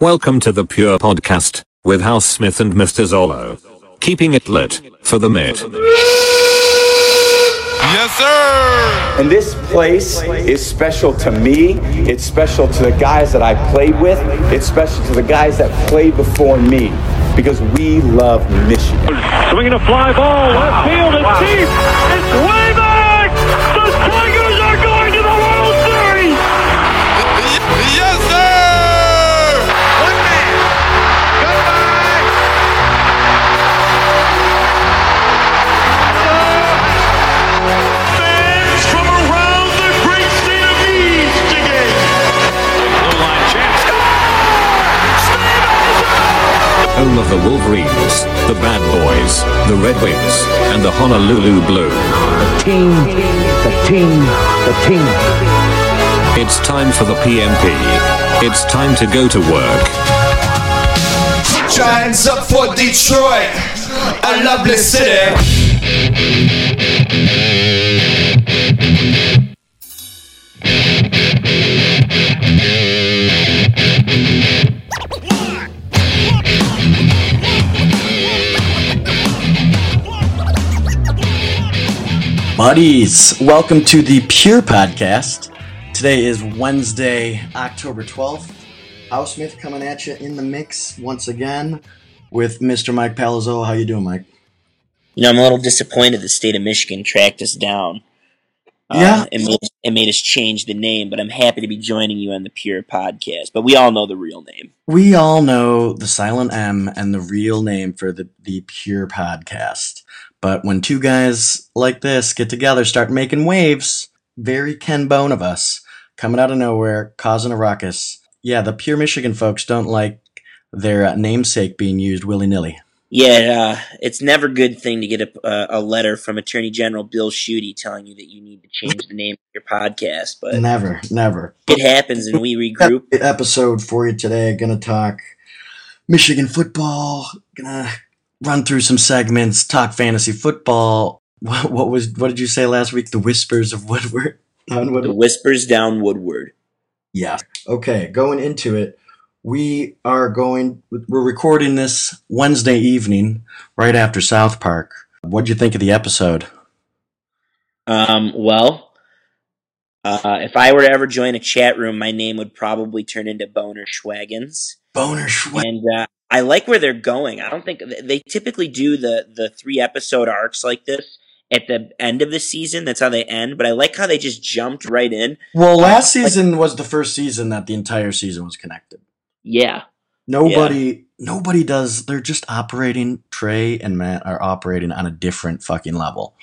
Welcome to the Pure Podcast with House Smith and Mr. Zolo. Keeping it lit for the mid. Yes, sir. And this place is special to me. It's special to the guys that I played with. It's special to the guys that played before me because we love Michigan. Swinging a fly ball, left field, it's deep. It's way back. Home of the Wolverines, the Bad Boys, the Red Wings, and the Honolulu Blue. The team, the team, the team. It's time for the PMP. It's time to go to work. Giants up for Detroit, a lovely city. Buddies, welcome to the Pure Podcast. Today is Wednesday, October 12th. House Smith coming at you in the mix once again with Mr. Mike Palazzo. How you doing, Mike? You know, I'm a little disappointed the state of Michigan tracked us down. Yeah. Uh, and made, and made us change the name, but I'm happy to be joining you on the Pure podcast. But we all know the real name. We all know the silent M and the real name for the, the Pure Podcast. But when two guys like this get together, start making waves, very Ken Bone of us, coming out of nowhere, causing a ruckus. Yeah, the Pure Michigan folks don't like their uh, namesake being used willy nilly. Yeah, uh, it's never a good thing to get a, uh, a letter from Attorney General Bill Schuette telling you that you need to change the name of your podcast, but Never, never. it happens and we regroup. Episode for you today. Gonna talk Michigan football. Gonna run through some segments. Talk fantasy football. What, what was? What did you say last week? The whispers of Woodward. On The whispers down Woodward. Yeah. Okay. Going into it, we are going. We're recording this Wednesday evening, right after South Park. What'd you think of the episode? Um, well, uh, if I were to ever join a chat room, my name would probably turn into Boner Schwaggins. Boner Schwa- and uh, I like where they're going. I don't think they typically do the the three episode arcs like this at the end of the season. That's how they end. But I like how they just jumped right in. Well, last season was the first season that the entire season was connected. Yeah, Nobody, nobody does. They're just operating. Trey and Matt are operating on a different fucking level,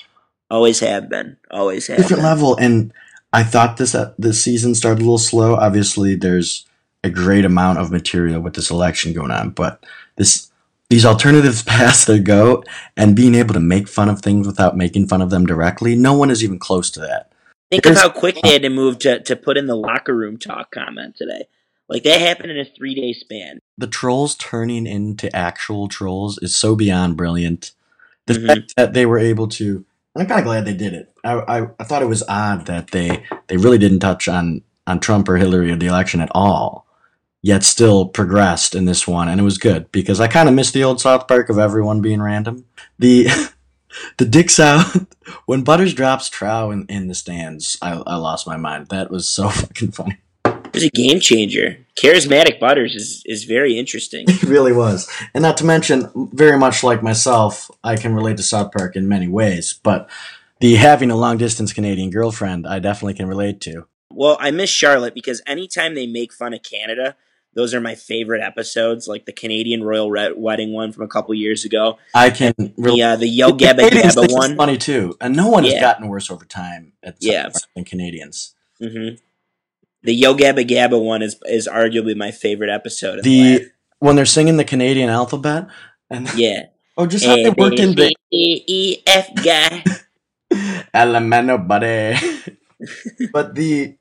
always have been. Always have. different been. level. And I thought this uh, this season started a little slow. Obviously, there's a great amount of material with this election going on, but this these alternatives pass they go, and being able to make fun of things without making fun of them directly. No one is even close to that. Think of how quick they had to move to to put in the locker room talk comment today. Like that happened in a three day span. the trolls turning into actual trolls is so beyond brilliant. The Mhm. fact that they were able to, I'm kind of glad they did it. I, I, I thought it was odd that they they really didn't touch on on Trump or Hillary or the election at all, yet still progressed in this one, and it was good because I kind of missed the old South Park of everyone being random. The the dicks out when Butters drops Trow in, in the stands. I, I lost my mind. That was so fucking funny. It was a game changer. Charismatic Butters is is very interesting. It really was. And not to mention, very much like myself, I can relate to South Park in many ways, but the having a long distance Canadian girlfriend, I definitely can relate to. Well, I miss Charlotte because anytime they make fun of Canada, those are my favorite episodes, like the Canadian Royal Red Wedding one from a couple years ago. I can The relate. uh, the Yo Gabba Gabba one. funny too, and no one has gotten worse over time at South Yeah. Than Canadians. hmm The Yo Gabba Gabba one is is arguably my favorite episode. of last- The when they're singing the Canadian alphabet, and yeah, oh, just how they worked in the C E F guy. Elemento buddy. but the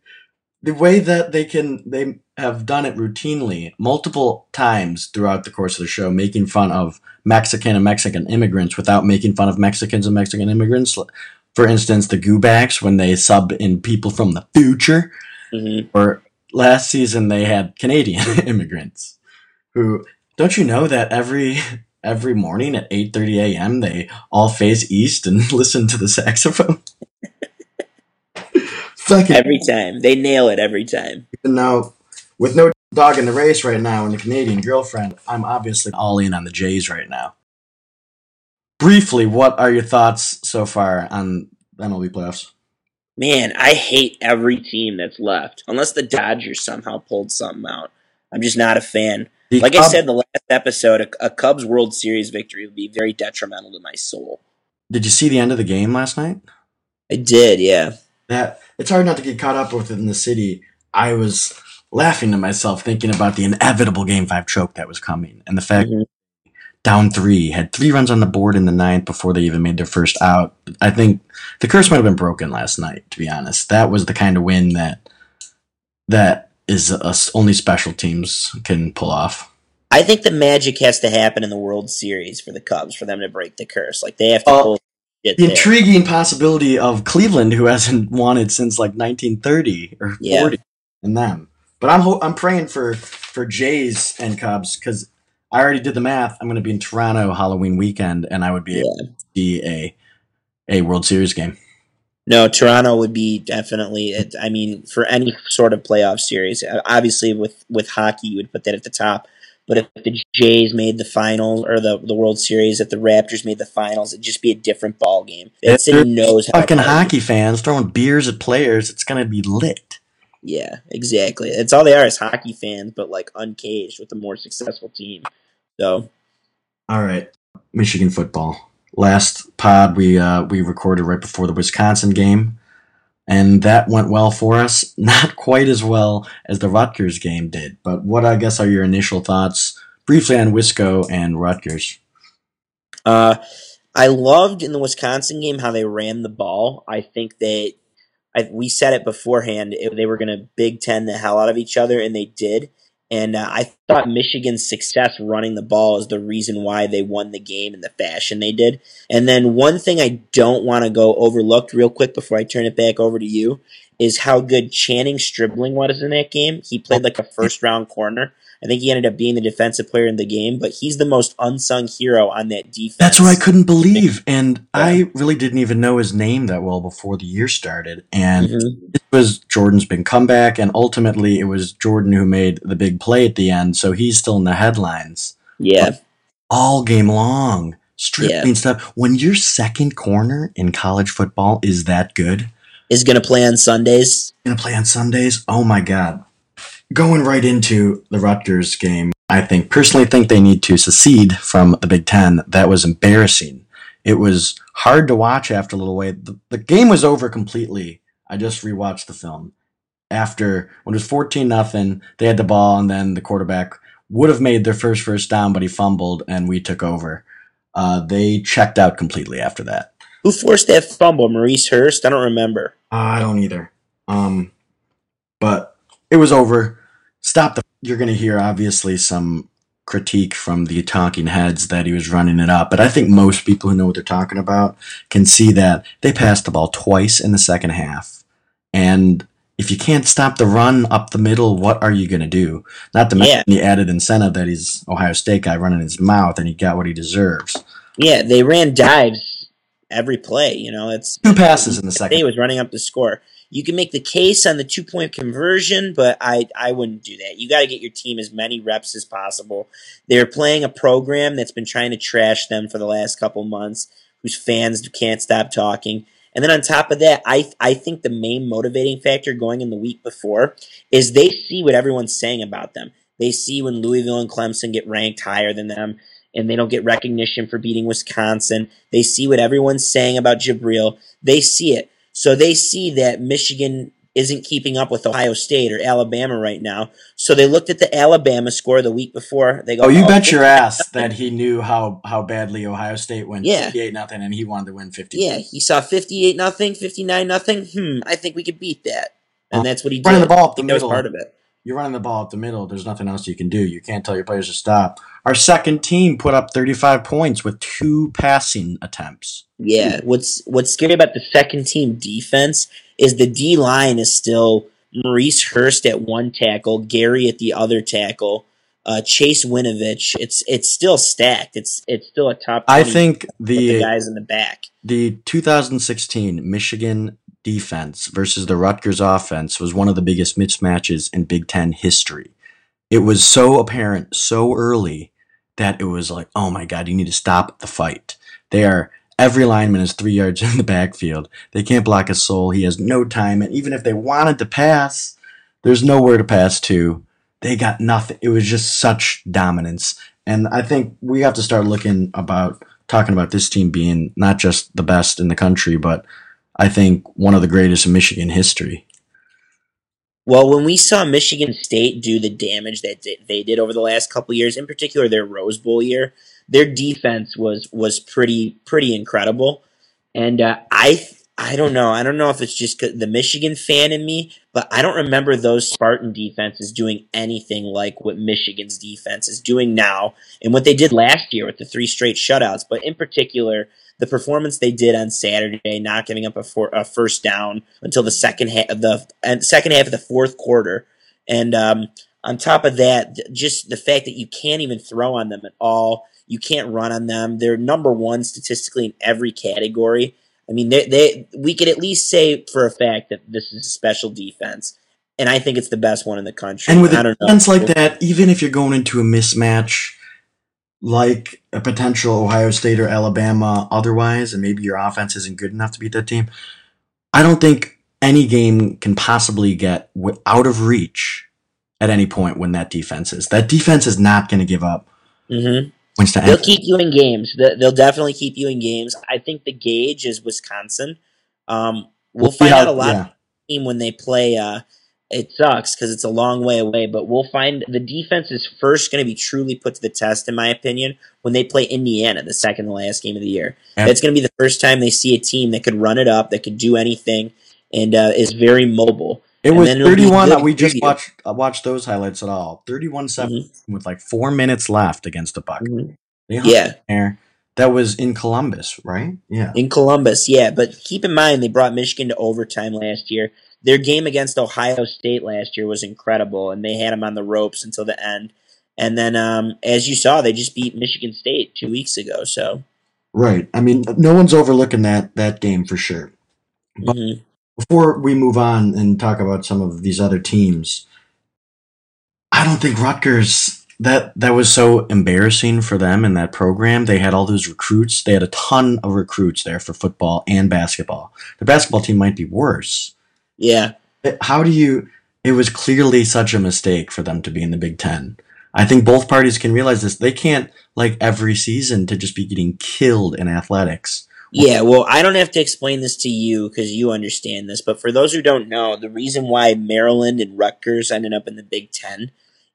the way that they can they have done it routinely multiple times throughout the course of the show, making fun of Mexican and Mexican immigrants without making fun of Mexicans and Mexican immigrants. For instance, the Goobacks when they sub in people from the future, hmm or last season they had Canadian immigrants. who don't you know that every every morning at 8:30 a.m. they all face east and listen to the saxophone. Fucking Every time. They nail it every time. even though with no dog in the race right now and the Canadian girlfriend, I'm obviously all in on the Jays right now. Briefly, what are your thoughts so far on MLB playoffs? Man, I hate every team that's left. Unless the Dodgers somehow pulled something out. I'm just not a fan. The Like I said in the last episode, a, a Cubs World Series victory would be very detrimental to my soul. did you see the end of the game last night? I did, yeah. that it's hard not to get caught up with it in the city. I was laughing to myself thinking about the inevitable game five choke that was coming and the fact Mhm. down three had three runs on the board in the ninth before they even made their first out. I think the curse might have been broken last night. To be honest, that was the kind of win that that is a, only special teams can pull off. I think the magic has to happen in the World Series for the Cubs for them to break the curse. Like they have to Uh, pull The there. intriguing possibility of Cleveland, who hasn't won it since like 1930 or Yeah. 40, and them. But I'm ho- I'm praying for for Jays and Cubs because I already did the math. I'm going to be in Toronto Halloween weekend, and I would be able to see a a World Series game. No, Toronto would be definitely. It, I mean, for any sort of playoff series, obviously with with hockey, you would put that at the top. But if the Jays made the finals or the the World Series, if the Raptors made the finals, it'd just be a different ball game. If knows. Fucking hockey fans throwing beers at players. It's going to be lit. Yeah, exactly. It's all they are is hockey fans, but like uncaged with a more successful team. So All right, Michigan football. Last pod we uh, we recorded right before the Wisconsin game, and that went well for us. Not quite as well as the Rutgers game did. But what I guess are your initial thoughts, briefly on Wisco and Rutgers? Uh, I loved in the Wisconsin game how they ran the ball. I think they, I, we said it beforehand, it, they were going to Big Ten the hell out of each other, and they did. And uh, I thought Michigan's success running the ball is the reason why they won the game in the fashion they did. And then one thing I don't want to go overlooked real quick before I turn it back over to you is how good Channing Stribling was in that game. He played like a first round corner. I think he ended up being the defensive player in the game, but he's the most unsung hero on that defense. That's what I couldn't believe, and I really didn't even know his name that well before the year started. And Mhm. it was Jordan's big comeback, and ultimately it was Jordan who made the big play at the end. So he's still in the headlines. Yeah, all game long. Stribling stuff. When your second corner in college football is that good, is going to play on Sundays. gonna play on Sundays. Oh my god. Going right into the Rutgers game, I think personally think they need to secede from the Big Ten. That was embarrassing. It was hard to watch after a little way. The, the game was over completely. I just rewatched the film. After when it was fourteen nothing, they had the ball, and then the quarterback would have made their first first down, but he fumbled, and we took over. Uh, they checked out completely after that. Who forced that fumble? Maurice Hurst? I don't remember. Uh, I don't either. Um, but it was over. Stop the. You're going to hear obviously some critique from the talking heads that he was running it up, but I think most people who know what they're talking about can see that they passed the ball twice in the second half, and if you can't stop the run up the middle, what are you going to do? Not to mention the added incentive that he's Ohio State guy running his mouth and he got what he deserves. Yeah, they ran dives every play. You know, it's Two passes in the second. He was running up the score. You can make the case on the two point conversion, but I, I wouldn't do that. You got to get your team as many reps as possible. They're playing a program that's been trying to trash them for the last couple months, whose fans can't stop talking. And then on top of that, I I think the main motivating factor going in the week before is they see what everyone's saying about them. They see when Louisville and Clemson get ranked higher than them and they don't get recognition for beating Wisconsin. They see what everyone's saying about Jabrill. They see it. So they see that Michigan isn't keeping up with Ohio State or Alabama right now. So they looked at the Alabama score the week before. They go, Oh, you bet this- your ass that he knew how, how badly Ohio State went Yeah. 58 nothing and he wanted to win 50. Yeah, he saw 58 nothing, 59 nothing. Hmm, I think we could beat that. And that's what he did. running the ball up the that was middle. part of it. You're running the ball up the middle. There's nothing else you can do. You can't tell your players to stop. Our second team put up 35 points with two passing attempts. Yeah, what's what's scary about the second team defense is the D line is still Maurice Hurst at one tackle, Gary at the other tackle, uh, Chase Winovich. It's it's still stacked. It's it's still a top. I think the the guys in the back. the 2016 Michigan defense versus the Rutgers offense was one of the biggest mismatches in Big Ten history. It was so apparent so early that it was like, oh my God, you need to stop the fight. They are every lineman is three yards in the backfield. They can't block a soul. He has no time, and even if they wanted to pass, there's nowhere to pass to. They got nothing. It was just such dominance, and I think we have to start looking about talking about this team being not just the best in the country, but I think one of the greatest in Michigan history. Well, when we saw Michigan State do the damage that they did over the last couple years, in particular their Rose Bowl year, their defense was was pretty pretty incredible. And uh, I I don't know. I don't know if it's just the Michigan fan in me, but I don't remember those Spartan defenses doing anything like what Michigan's defense is doing now and what they did last year with the three straight shutouts. But in particular, the performance they did on Saturday, not giving up a, for, a first down until the second half of the and second half of the fourth quarter, and um, on top of that, just the fact that you can't even throw on them at all. You can't run on them. They're number one statistically in every category. I mean, they, they we could at least say for a fact that this is a special defense, and I think it's the best one in the country. And with a defense like that, even if you're going into a mismatch like a potential Ohio State or Alabama otherwise, and maybe your offense isn't good enough to beat that team, I don't think any game can possibly get out of reach at any point when that defense is. That defense is not going to give up. hmm Winston, They'll keep you in games. They- They'll definitely keep you in games. I think the gauge is Wisconsin. Um, we'll find Yeah, out a lot yeah. team when they play. Uh, it sucks because it's a long way away, but we'll find the defense is first going to be truly put to the test, in my opinion, when they play Indiana, the second to last game of the year. And- That's going to be the first time they see a team that could run it up, that could do anything, and uh, is very mobile. It And was then it'll be 31 that we just watched uh, watched those highlights at all. 31 7 with like 4 minutes left against the Buck. Hung Yeah. there. That was in Columbus, right? Yeah. In Columbus, yeah. But keep in mind, they brought Michigan to overtime last year. Their game against Ohio State last year was incredible, and they had them on the ropes until the end. And then, um, as you saw, they just beat Michigan State two weeks ago. So, Right. I mean, no one's overlooking that that game for sure. But mhm. before we move on and talk about some of these other teams, I don't think Rutgers that that was so embarrassing for them in that program. They had all those recruits. They had a ton of recruits there for football and basketball. The basketball team might be worse. Yeah, How do you? It was clearly such a mistake for them to be in the Big Ten. I think both parties can realize this. They can't like every season to just be getting killed in athletics. yeah. Well, I don't have to explain this to you because you understand this. But for those who don't know, the reason why Maryland and Rutgers ended up in the Big Ten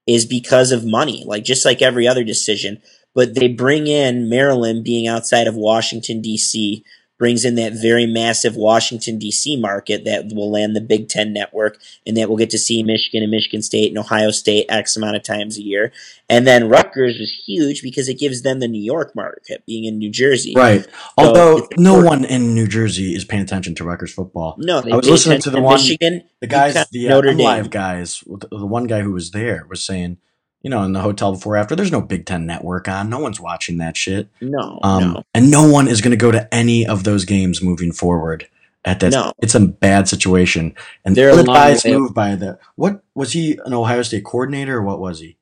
is because of money. Like just like every other decision, but they bring in Maryland being outside of Washington D.C. brings in that very massive Washington D.C. market that will land the Big Ten network, and that we'll get to see Michigan and Michigan State and Ohio State X amount of times a year. And then Rutgers is huge because it gives them the New York market, being in New Jersey. Right. Although no one in New Jersey is paying attention to Rutgers football. No, they I was listening to the one- Michigan, The guys, the uh, Notre Dame. live guys, the one guy who was there was saying, you know, in the hotel before after, there's no Big Ten network on. No one's watching that shit. No, Um, no. and no one is going to go to any of those games moving forward. At that, No. it's a bad situation, and They're a long ill-advised way- by the. What was he? An Ohio State coordinator, or what was he?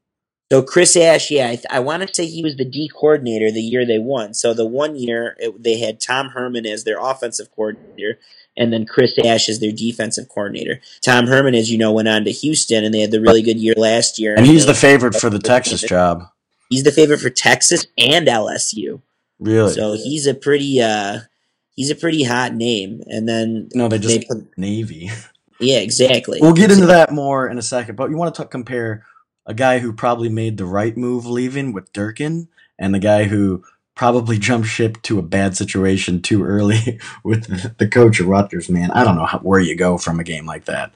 So Chris Ash, yeah, I, th- I want to say he was the D coordinator the year they won. So the one year it, they had Tom Herman as their offensive coordinator, and then Chris Ash is their defensive coordinator. Tom Herman, as you know, went on to Houston, and they had the really good year last year. And he's the favorite for the Texas job. he's the favorite for Texas and LSU. Really? So he's a pretty uh, he's a pretty hot name. And then no, they just they put, Navy. yeah, exactly. We'll get into that more in a second, but you want to compare a guy who probably made the right move leaving with Durkin and the guy who probably jumped ship to a bad situation too early with the, coach of Rutgers, man. I don't know how, where you go from a game like that.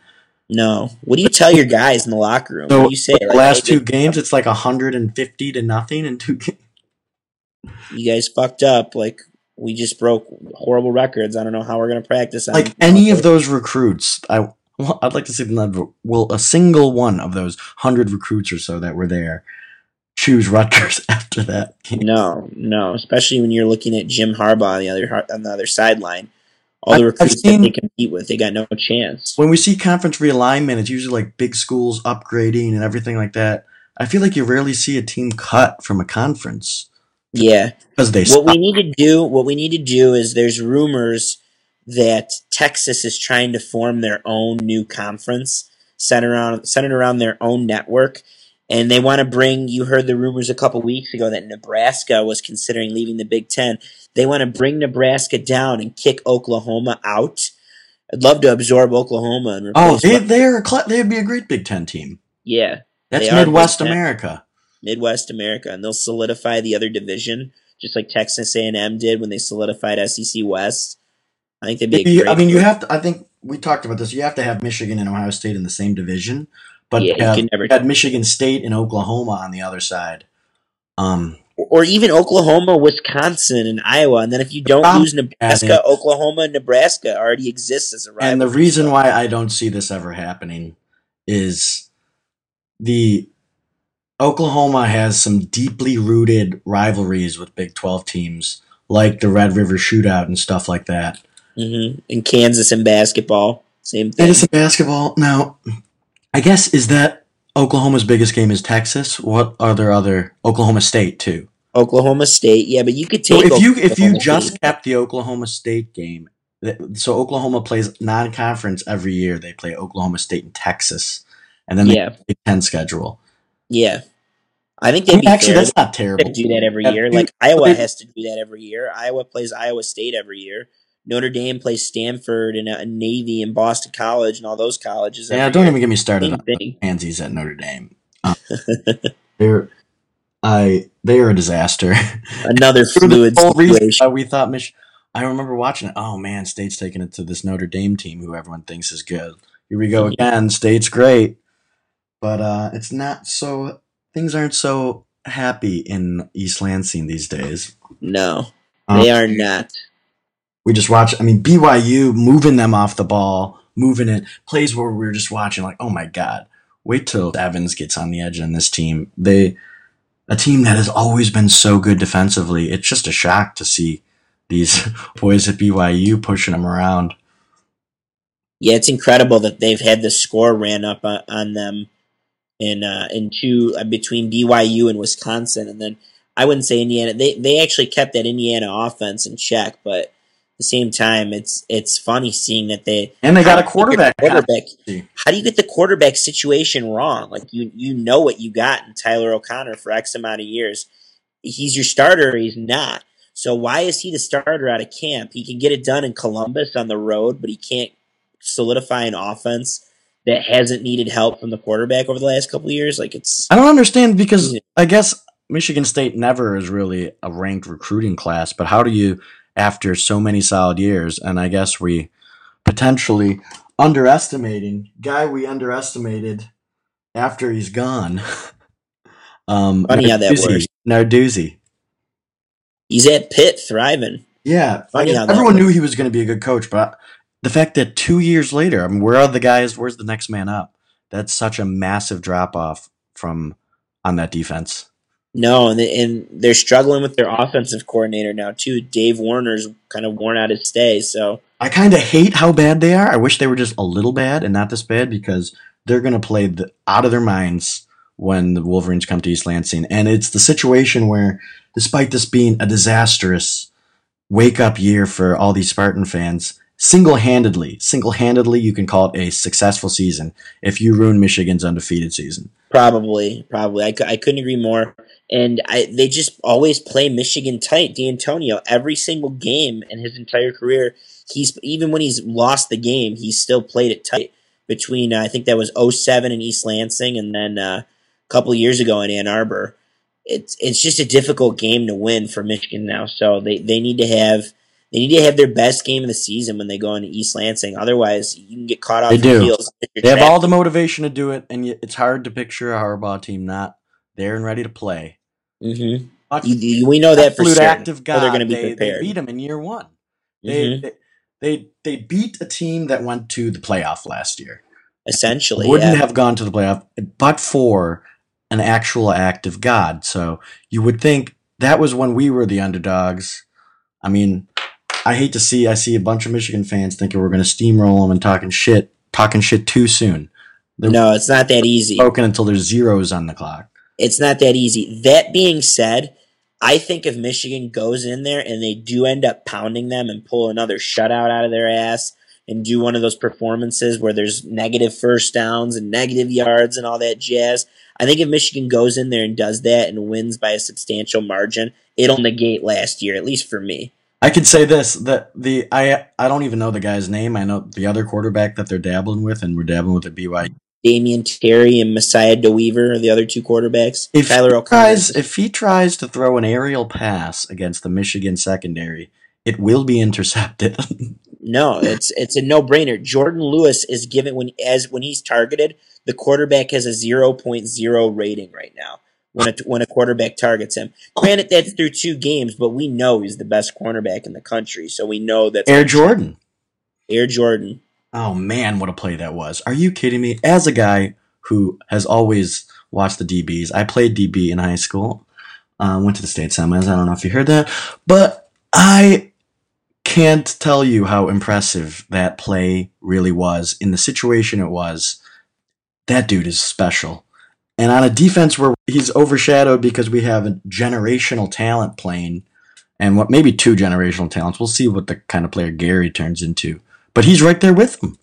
No, what do you tell your guys in the locker room? what So you say? the Like, last hey, two games, it's like 150 to nothing in two games. you guys fucked up. Like we just broke horrible records. I don't know how we're gonna practice on Like any of those recruits, I, well, I'd like to see them. Will a single one of those 100 recruits or so that were there choose Rutgers after that. No, no, especially when you're looking at Jim Harbaugh on the other on the other sideline. All the recruits seen- that they compete with, they got no chance. When we see conference realignment, it's usually like big schools upgrading and everything like that. I feel like you rarely see a team cut from a conference Yeah, because they what we need to do what we need to do is there's rumors that Texas is trying to form their own new conference centered around centered around their own network and they want to bring you heard the rumors a couple weeks ago that Nebraska was considering leaving the Big 10 they want to bring Nebraska down and kick Oklahoma out I'd love to absorb Oklahoma and Oh, they they're a they'd be a great Big Ten team. yeah That's Midwest America. Midwest America, and they'll solidify the other division, just like Texas A and M did when they solidified SEC West. I think they'd be. A You- great I mean, you have to. I think we talked about this. You have to have Michigan and Ohio State in the same division, but Yeah, can never- had Michigan State and Oklahoma on the other side. Um, or even Oklahoma, Wisconsin, and Iowa, and then if you don't lose Nebraska, Oklahoma, and Nebraska already exists as a rival. and the reason why I don't see this ever happening is the Oklahoma has some deeply rooted rivalries with Big Twelve teams, like the Red River Shootout and stuff like that. hmm in Kansas and basketball, same thing. Is in basketball. Now, I guess is that Oklahoma's biggest game is Texas. What are there other Oklahoma State too? Oklahoma State, yeah, but you could So take. if you if you Oklahoma just kept the Oklahoma State game, so Oklahoma plays non-conference every year. They play Oklahoma State and Texas, and then they yeah, Big Ten schedule. yeah, I think I mean, actually, fair. that's not They terrible. do that every year. Like Iowa has to do that every year. Iowa plays Iowa State every year. Notre Dame plays Stanford and, uh, Navy and Boston College and all those colleges. Yeah, don't year. even get me started on pansies at Notre Dame. Um, they're I they are a disaster. Another fluid situation. we thought Mich- I remember watching it. Oh man, State's taking it to this Notre Dame team who everyone thinks is good. Here we go again. State's great, but uh, it's not so. Things aren't so happy in East Lansing these days. No, Um, they are not. We just watch. I mean, BYU moving them off the ball, moving it plays where we were just watching. Like, oh my god, wait till Evans gets on the edge on this team. They a team that has always been so good defensively. It's just a shock to see these boys at BYU pushing them around. Yeah, it's incredible that they've had the score ran up on, on them in uh, in two uh, between BYU and Wisconsin, and then I wouldn't say Indiana. They they actually kept that Indiana offense in check, but the same time, it's it's funny seeing that they And they got a how do you get quarterback. quarterback. How do you get the quarterback situation wrong? Like you you know what you got in Tyler O'Connor for X amount of years. He's your starter. He's not. So why is he the starter out of camp? He can get it done in Columbus on the road, but he can't solidify an offense that hasn't needed help from the quarterback over the last couple of years. Like it's I don't understand because I guess Michigan State never is really a ranked recruiting class, but how do you, after so many solid years, and I guess we potentially underestimating guy we underestimated after he's gone. um, Funny how that Narduzzi- works. Narduzzi. he's at Pitt thriving. Yeah, I Funny guess how everyone knew he was going to be a good coach, but the fact that two years later, I mean, where are the guys? Where's the next man up? That's such a massive drop off from on that defense. No, and they, and they're struggling with their offensive coordinator now too. Dave Warner's kind of worn out his stay, so I kind of hate how bad they are. I wish they were just a little bad and not this bad because they're going to play the, out of their minds when the Wolverines come to East Lansing. And it's the situation where, despite this being a disastrous wake up year for all these Spartan fans, single handedly, single handedly, you can call it a successful season if you ruin Michigan's undefeated season. Probably, probably. I, I couldn't agree more. And I, they just always play Michigan tight. D'Antonio, every single game in his entire career, he's even when he's lost the game, he's still played it tight. Between uh, I think that was 07 in East Lansing, and then uh, a couple years ago in Ann Arbor. It's it's just a difficult game to win for Michigan now. So they, they need to have they need to have their best game of the season when they go into East Lansing. Otherwise, you can get caught off They do. heels. They have all the motivation to do it, and it's hard to picture a Harbaugh team not there and ready to play. hmm You, we know that for certain. active God, they're going to be they, they prepared. beat them in year one. They, Mhm. they they they beat a team that went to the playoff last year. Essentially, Wouldn't yeah. have gone to the playoff but for an actual act of God. So you would think that was when we were the underdogs. I mean, I hate to see I see a bunch of Michigan fans thinking we're going to steamroll them and talking shit, talking shit too soon. They're No, it's not that easy. broken until there's zeros on the clock. It's not that easy. That being said, I think if Michigan goes in there and they do end up pounding them and pull another shutout out of their ass and do one of those performances where there's negative first downs and negative yards and all that jazz, I think if Michigan goes in there and does that and wins by a substantial margin, it'll negate last year, at least for me. I could say this that the I I don't even know the guy's name. I know the other quarterback that they're dabbling with, and we're dabbling with at BYU. Damion Terry and Messiah DeWeaver are the other two quarterbacks. If Tyler O'Connor. tries, if he tries to throw an aerial pass against the Michigan secondary, it will be intercepted. No, it's it's a no brainer. Jordan Lewis is given when as when he's targeted, the quarterback has a 0.0 rating right now. When a when a quarterback targets him, granted that's through two games, but we know he's the best cornerback in the country, so we know that Air Jordan. Air Jordan. Oh man, what a play that was! Are you kidding me? As a guy who has always watched the DBs, I played DB in high school. Uh, went to the state semis. I don't know if you heard that, but I can't tell you how impressive that play really was in the situation it was. That dude is special. And on a defense where he's overshadowed because we have a generational talent playing, and what maybe two generational talents. We'll see what the kind of player Gary turns into. But he's right there with him.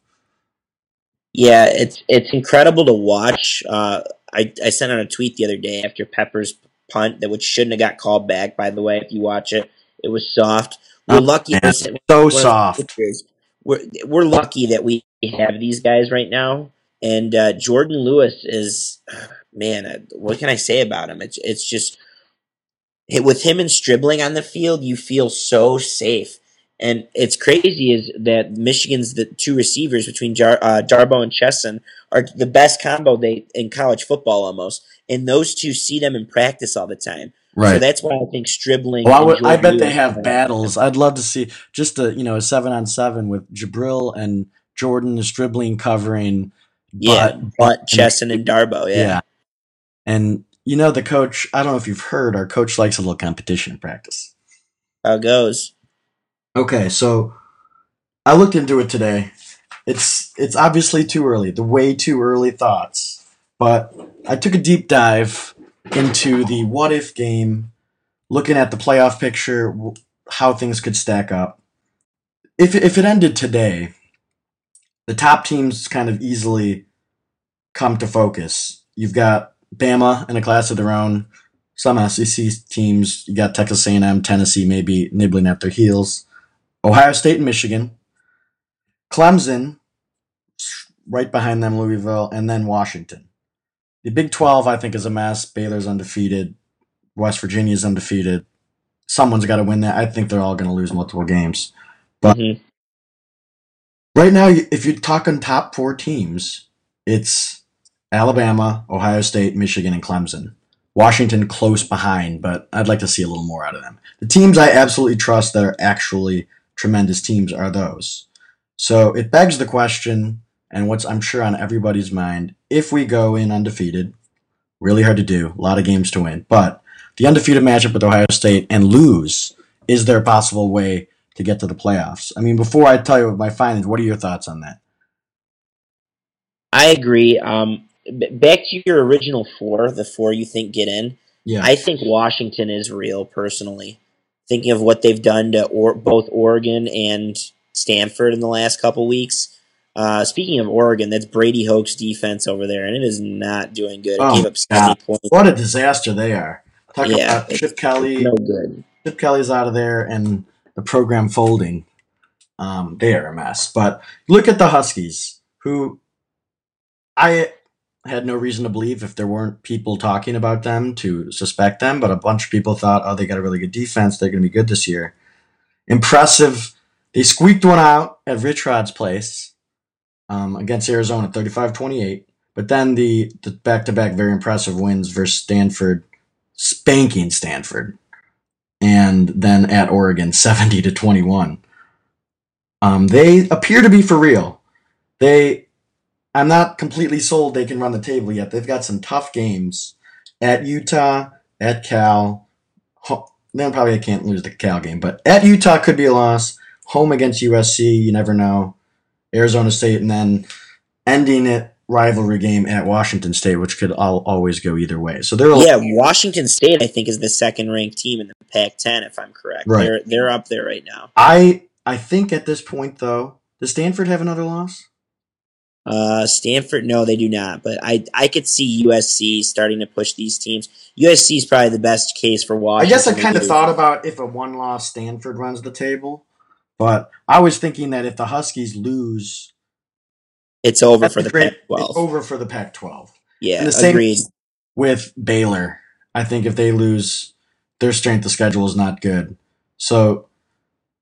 Yeah, it's it's incredible to watch. Uh, I I sent out a tweet the other day after Pepper's punt that which shouldn't have got called back. By the way, if you watch it, it was soft. We're Oh, lucky. man, so the soft. We're we're lucky that we have these guys right now. And uh, Jordan Lewis is man. uh, What can I say about him? It's it's just it- with him and Stribling on the field, you feel so safe. And it's crazy is that Michigan's the two receivers between Jar, uh, Darboh and Chesson are the best combo they in college football almost. And those two see them in practice all the time. Right. So that's why I think Stribling. Well, I, would, I bet they have battles. I'd love to see just a you know a seven on seven with Jabrill and Jordan is dribbling covering. Yeah, but, Chesson, and Darboh. yeah. Yeah. And you know the coach. I don't know if you've heard. Our coach likes a little competition in practice. How it goes. Okay, so I looked into it today. It's it's obviously too early, the way too early thoughts. But I took a deep dive into the what if game, looking at the playoff picture, how things could stack up. If if it ended today, the top teams kind of easily come to focus. You've got Bama in a class of their own. Some SEC teams, you got Texas A&M, Tennessee, maybe nibbling at their heels. Ohio State and Michigan, Clemson, right behind them, Louisville, and then Washington. The Big 12, I think, is a mess. Baylor's undefeated. West Virginia's undefeated. Someone's got to win that. I think they're all going to lose multiple games. But Mhm. right now, if you're talking top four teams, it's Alabama, Ohio State, Michigan, and Clemson. Washington close behind, but I'd like to see a little more out of them. The teams I absolutely trust that are actually tremendous teams are those. So it begs the question, and what's I'm sure on everybody's mind, if we go in undefeated, really hard to do, a lot of games to win, but the undefeated matchup with Ohio State and lose, is there a possible way to get to the playoffs? I mean, before I tell you my findings, what are your thoughts on that? I agree. Um, back to your original four, the four you think get in. Yeah. I think Washington is real, personally. Thinking of what they've done to or- both Oregon and Stanford in the last couple weeks. Uh, speaking of Oregon, that's Brady Hoke's defense over there, and it is not doing good. Oh, gave up 70 God. points. what a disaster they are. Talk Yeah, about Chip Kelly. No good. Chip Kelly's out of there and the program folding. Um, they are a mess. But look at the Huskies, who I had no reason to believe if there weren't people talking about them to suspect them, but a bunch of people thought, oh, they got a really good defense. They're going to be good this year. Impressive. They squeaked one out at Rich Rod's place um, against Arizona, 35 28. But then the the back to back very impressive wins versus Stanford, spanking Stanford and then at Oregon 70 to 21. Um, they appear to be for real. They, I'm not completely sold they can run the table yet. They've got some tough games, at Utah, at Cal. Then probably I can't lose the Cal game, but at Utah could be a loss. Home against USC, you never know. Arizona State, and then ending it rivalry game at Washington State, which could all, always go either way. So they're Yeah, Washington State, I think, is the second ranked team in the Pac-10, if I'm correct. Right. They're they're up there right now. I I think at this point though, does Stanford have another loss? Uh, Stanford, no, they do not. But I I could see USC starting to push these teams. USC is probably the best case for I guess I kind of thought about if a one loss Stanford runs the table, but I was thinking that if the Huskies lose, it's over for the great- Pac-12. it's over for the Pac-12. Yeah, And the same agreed. with Baylor. I think if they lose, their strength of schedule is not good. So,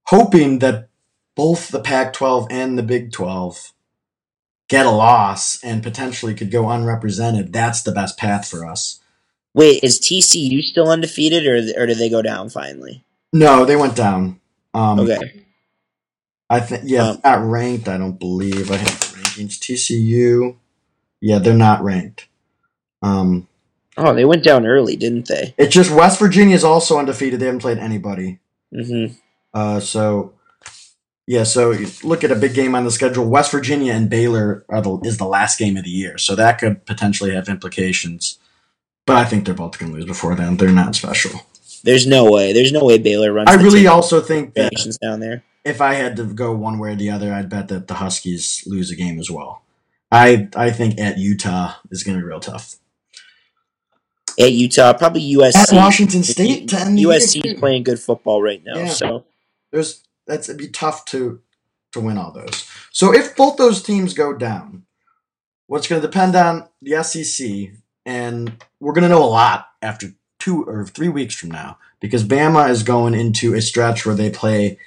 hoping that both the Pac 12 and the Big 12 get a loss and potentially could go unrepresented, that's the best path for us. Wait, is TCU still undefeated, or or did they go down finally? No, they went down. Um, Okay, I think, yeah, Um, not ranked, I don't believe. I have the rankings. TCU, yeah, they're not ranked. Um, oh, they went down early, didn't they? it's just West Virginia is also undefeated. They haven't played anybody. hmm Uh, so yeah, so you look at a big game on the schedule. West Virginia and Baylor are the, is the last game of the year, so that could potentially have implications. But I think they're both going to lose before then. They're not special. There's no way. There's no way Baylor runs. I really also think that down there. if I had to go one way or the other, I'd bet that the Huskies lose a game as well. I I think at Utah is going to be real tough. At Utah, probably USC. At Washington State, to end the USC is playing good football right now. Yeah. So there's that's it'd be tough to to win all those. So if both those teams go down, what's going to depend on the SEC, and we're going to know a lot after two or three weeks from now because Bama is going into a stretch where they play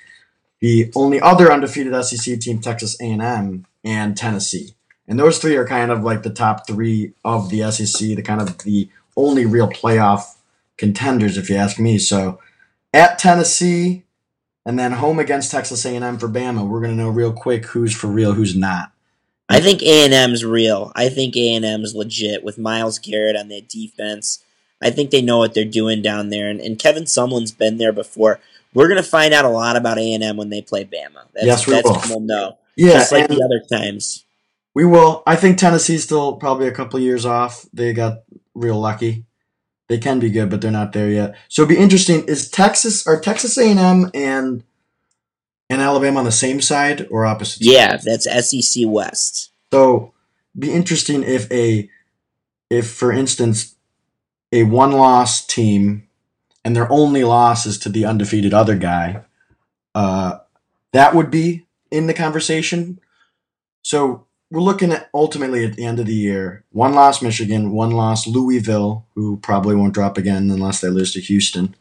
the only other undefeated SEC team, Texas A&M, and Tennessee, and those three are kind of like the top three of the SEC, the kind of the only real playoff contenders, if you ask me. So at Tennessee and then home against Texas A&M for Bama. We're gonna know real quick who's for real, who's not. I think A and M's real. I think A and M's legit with Myles Garrett on their defense. I think they know what they're doing down there, and, and Kevin Sumlin's been there before. We're gonna find out a lot about A and M when they play Bama. That's, Yes, we that's will. we'll know. Yeah, Just like the other times. we will. I think Tennessee's still probably a couple years off. They got real lucky. They can be good, but they're not there yet. So it'd be interesting. Is Texas are Texas A&M and and Alabama on the same side or opposite? Yeah, that's SEC West. So be interesting if a if for instance a one loss team and their only loss is to the undefeated other guy, uh, that would be in the conversation. So we're looking at ultimately at the end of the year, one loss Michigan, one loss Louisville, who probably won't drop again unless they lose to Houston,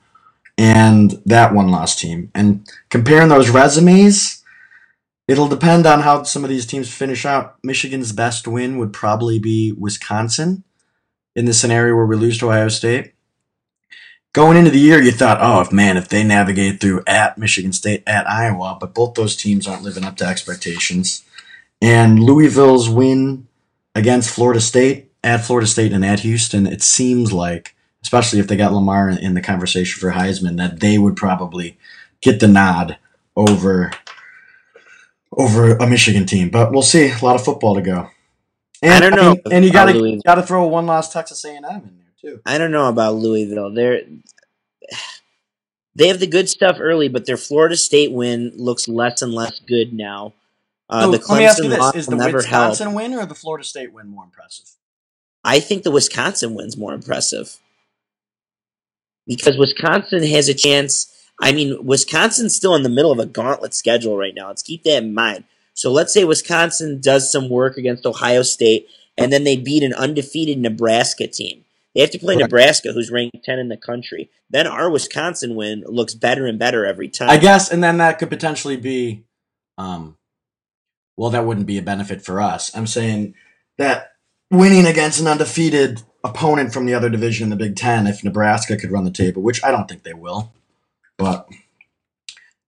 and that one loss team. And comparing those resumes, It'll depend on how some of these teams finish out. Michigan's best win would probably be Wisconsin in the scenario where we lose to Ohio State. Going into the year, you thought, oh, if man, if they navigate through at Michigan State, at Iowa, but both those teams aren't living up to expectations. And Louisville's win against Florida State, at Florida State, and at Houston, it seems like, especially if they got Lamar in, the conversation for Heisman, that they would probably get the nod over over a Michigan team. But we'll see. A lot of football to go. And, I don't know mean, and you got to got to throw one loss Texas A and M in there too. I don't know about Louisville. They're they have the good stuff early, but their Florida State win looks less and less good now. Uh, the let me ask you Clemson this: Is the never help. Wisconsin win or the Florida State win more impressive? I think the Wisconsin win's more impressive because Wisconsin has a chance. I mean, Wisconsin's still in the middle of a gauntlet schedule right now. Let's keep that in mind. So let's say Wisconsin does some work against Ohio State, and then they beat an undefeated Nebraska team. They have to play Right. Nebraska, who's ranked 10 in the country. Then our Wisconsin win looks better and better every time. I guess, and then that could potentially be, um, well, that wouldn't be a benefit for us. I'm saying that winning against an undefeated opponent from the other division in the Big Ten, if Nebraska could run the table, which I don't think they will, but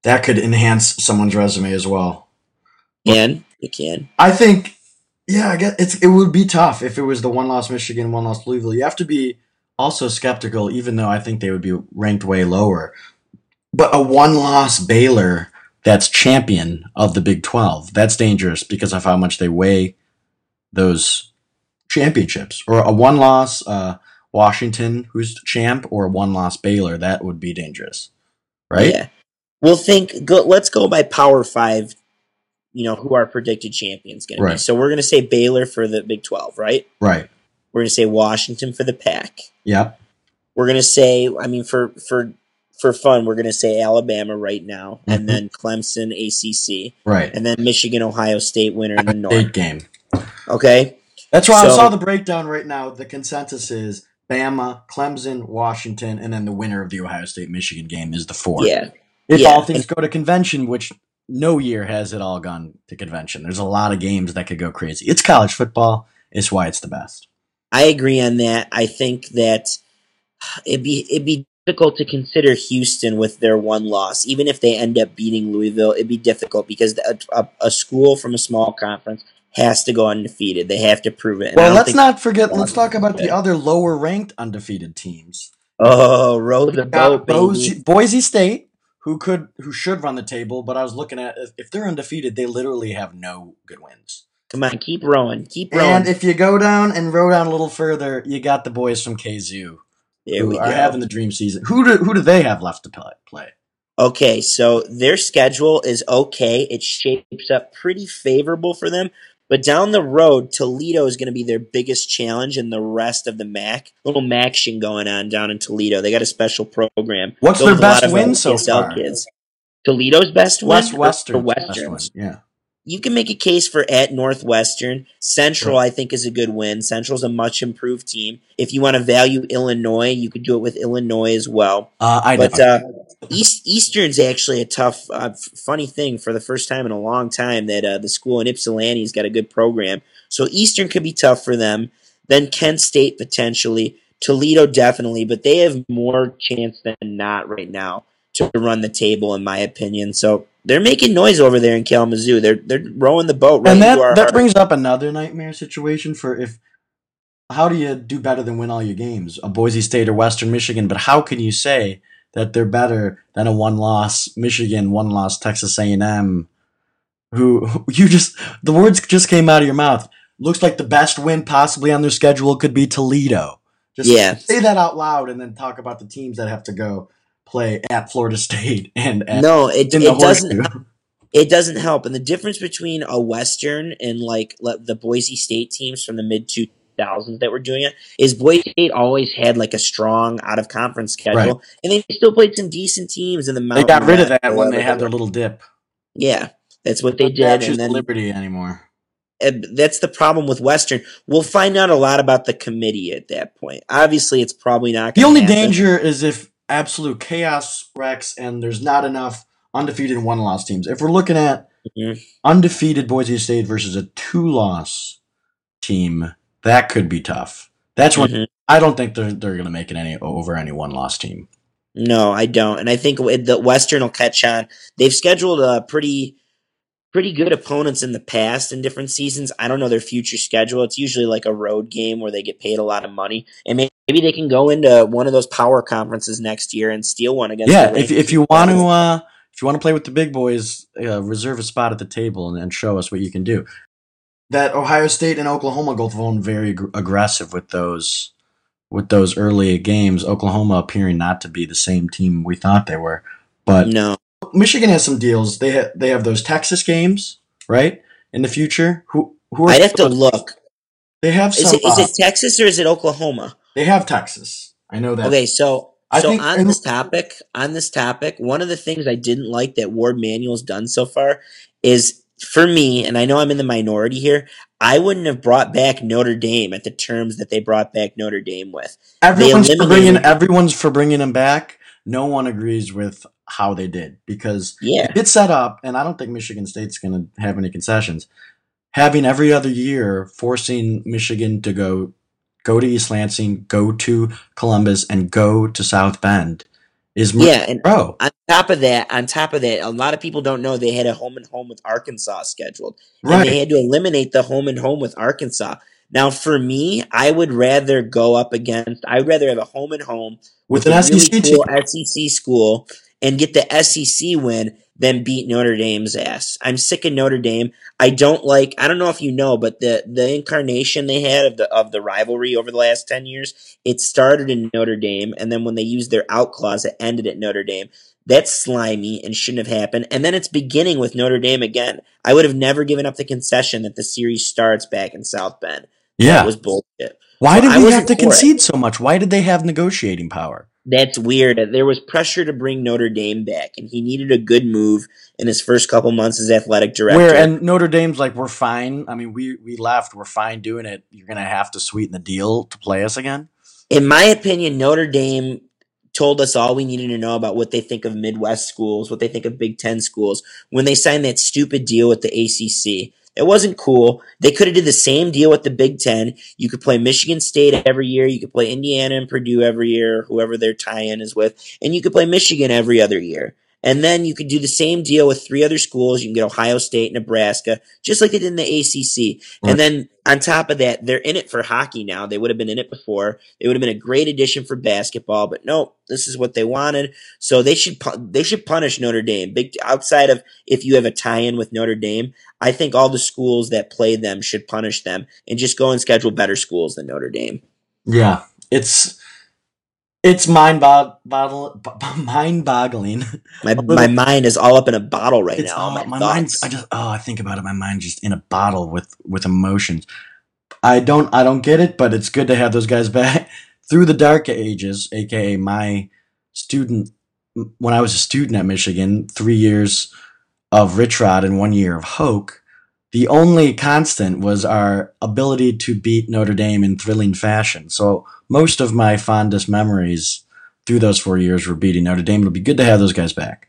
that could enhance someone's resume as well. can. It can. I think, yeah, I guess it's it would be tough if it was the one loss Michigan, one loss Louisville. You have to be also skeptical, even though I think they would be ranked way lower. But a one loss Baylor that's champion of the Big 12, that's dangerous because of how much they weigh those championships. Or a one loss uh, Washington, who's champ, or a one loss Baylor, that would be dangerous. Right? Yeah. We'll think. Go, let's go by Power Five. You know who our predicted champions going to be. So we're going to say Baylor for the Big Twelve, right? Right. We're going to say Washington for the Pac. Yep. We're going to say, I mean, for for for fun, we're going to say Alabama right now, Mhm. and then Clemson, ACC, Right. and then Michigan, Ohio State winner in the Big North. game. Okay. That's why I saw the breakdown right now. The consensus is Bama, Clemson, Washington, and then the winner of the Ohio State Michigan game is the four. Yeah. If yeah, all things go to convention, which no year has it all gone to convention. There's a lot of games that could go crazy. It's college football. It's why it's the best. I agree on that. I think that it'd be it'd be difficult to consider Houston with their one loss, even if they end up beating Louisville. It'd be difficult because a, a, a school from a small conference has to go undefeated. They have to prove it. And Well, let's not forget. Let's talk about the other lower ranked undefeated teams. Oh, row the boat. Boise, Boise State, who could, who should run the table, but I was looking at if, they're undefeated, they literally have no good wins. Come on, keep rowing, keep rowing. And if you go down and row down a little further, you got the boys from KZoo there who are go. having the dream season. Who do who do they have left to play? Okay, so their schedule is okay. It shapes up pretty favorable for them. But down the road, Toledo is going to be their biggest challenge in the rest of the MAC. Little MACtion going on down in Toledo. They got a special program. What's Goes their with a lot best win so far? Kids. Toledo's best win? West or- Western. or Westerns? Yeah. You can make a case for at Northwestern. Central, I think, is a good win. Central's a much improved team. If you want to value Illinois, you could do it with Illinois as well. Uh, I But know. uh, East Eastern's actually a tough, uh, f- funny thing for the first time in a long time that uh, the school in Ypsilanti's got a good program. So Eastern could be tough for them. Then Kent State potentially, Toledo definitely, but they have more chance than not right now to run the table, in my opinion. So they're making noise over there in Kalamazoo. They're they're rowing the boat right and that that heart. brings up another nightmare situation for if. How do you do better than win all your games? A Boise State or Western Michigan, but how can you say that they're better than a one-loss Michigan, one-loss Texas A&M? Who who- you just the words just came out of your mouth. Looks like the best win possibly on their schedule could be Toledo. Just Yeah. say that out loud and then talk about the teams that have to go play at Florida State and at, no, it, it doesn't. it doesn't help. And the difference between a Western and like the Boise State teams from the mid 2000s that were doing it is Boise State always had like a strong out of conference schedule, Right. and they still played some decent teams in the They got rid of that when they had their little dip. Yeah, that's what they did, and then Liberty anymore. that's the problem with Western. We'll find out a lot about the committee at that point. Obviously, it's probably not. The only happen. danger is if absolute chaos wrecks and there's not enough undefeated one loss teams. If we're looking at Mhm. undefeated Boise State versus a two loss team, that could be tough. That's when Mhm. I don't think they're they're gonna make it any over any one loss team. No, I don't, and I think the Western will catch on. They've scheduled a pretty, pretty good opponents in the past in different seasons. I don't know their future schedule. It's usually like a road game where they get paid a lot of money, and may- maybe they can go into one of those power conferences next year and steal one against. Yeah, the if if you want to uh, if you want to play with the big boys, uh, reserve a spot at the table and, and show us what you can do. That Ohio State and Oklahoma both have been very ag- aggressive with those with those early games. Oklahoma appearing not to be the same team we thought they were, but no, Michigan has some deals. They ha- they have those Texas games right in the future. Who who are I'd have to look. They have Is it is uh, it Texas or is it Oklahoma? they have Texas. I know that. Okay, so I so think- on this topic, on this topic, one of the things I didn't like that Warde Manuel's done so far is for me, and I know I'm in the minority here. I wouldn't have brought back Notre Dame at the terms that they brought back Notre Dame with. Everyone's for bringing everyone's for bringing him back. No one agrees with how they did because Yeah, it's set up, and I don't think Michigan State's going to have any concessions. Having every other year forcing Michigan to go go to East Lansing, go to Columbus, and go to South Bend is yeah, and bro. on top of that, on top of that, a lot of people don't know they had a home and home with Arkansas scheduled, and they had to eliminate the home and home with Arkansas Now, for me, I would rather go up against. I'd rather have a home and home With a an SEC cool. SEC school and get the SEC win than beat Notre Dame's ass. I'm sick of Notre Dame. I don't like. I don't know if you know, but the the incarnation they had of the of the rivalry over the last ten years, it started in Notre Dame, and then when they used their out clause, it ended at Notre Dame. That's slimy and shouldn't have happened. And then it's beginning with Notre Dame again. I would have never given up the concession that the series starts back in South Bend. Yeah. That was bullshit. Why So did we have to for it. concede so much? Why did they have negotiating power? That's weird. There was pressure to bring Notre Dame back, and he needed a good move in his first couple months as athletic director. Where and Notre Dame's like, we're fine. I mean, we we left. We're fine doing it. You're gonna have to sweeten the deal to play us again. in my opinion, Notre Dame told us all we needed to know about what they think of Midwest schools, what they think of Big Ten schools when they signed that stupid deal with the ACC. It wasn't cool. They could have did the same deal with the Big Ten. You could play Michigan State every year. You could play Indiana and Purdue every year, whoever their tie-in is with, and you could play Michigan every other year. And then you could do the same deal with three other schools. You can get Ohio State, Nebraska, just like they did in the ACC. Right. And then on top of that, they're in it for hockey now. They would have been in it before. It would have been a great addition for basketball, but no, this is what they wanted. So they should they should punish Notre Dame. Big outside of if you have a tie-in with Notre Dame, I think all the schools that play them should punish them and just go and schedule better schools than Notre Dame. Yeah, it's it's mind bog- bottle, b- mind boggling. My my mind is all up in a bottle right It's now. all, my my mind's I just oh I think about it. My mind's just in a bottle with with emotions. I don't I don't get it, but it's good to have those guys back through the dark ages, aka my student when I was a student at Michigan, three years of Rich Rod and one year of Hoke. The only constant was our ability to beat Notre Dame in thrilling fashion. So most of my fondest memories through those four years were beating Notre Dame. It'll be good to have those guys back.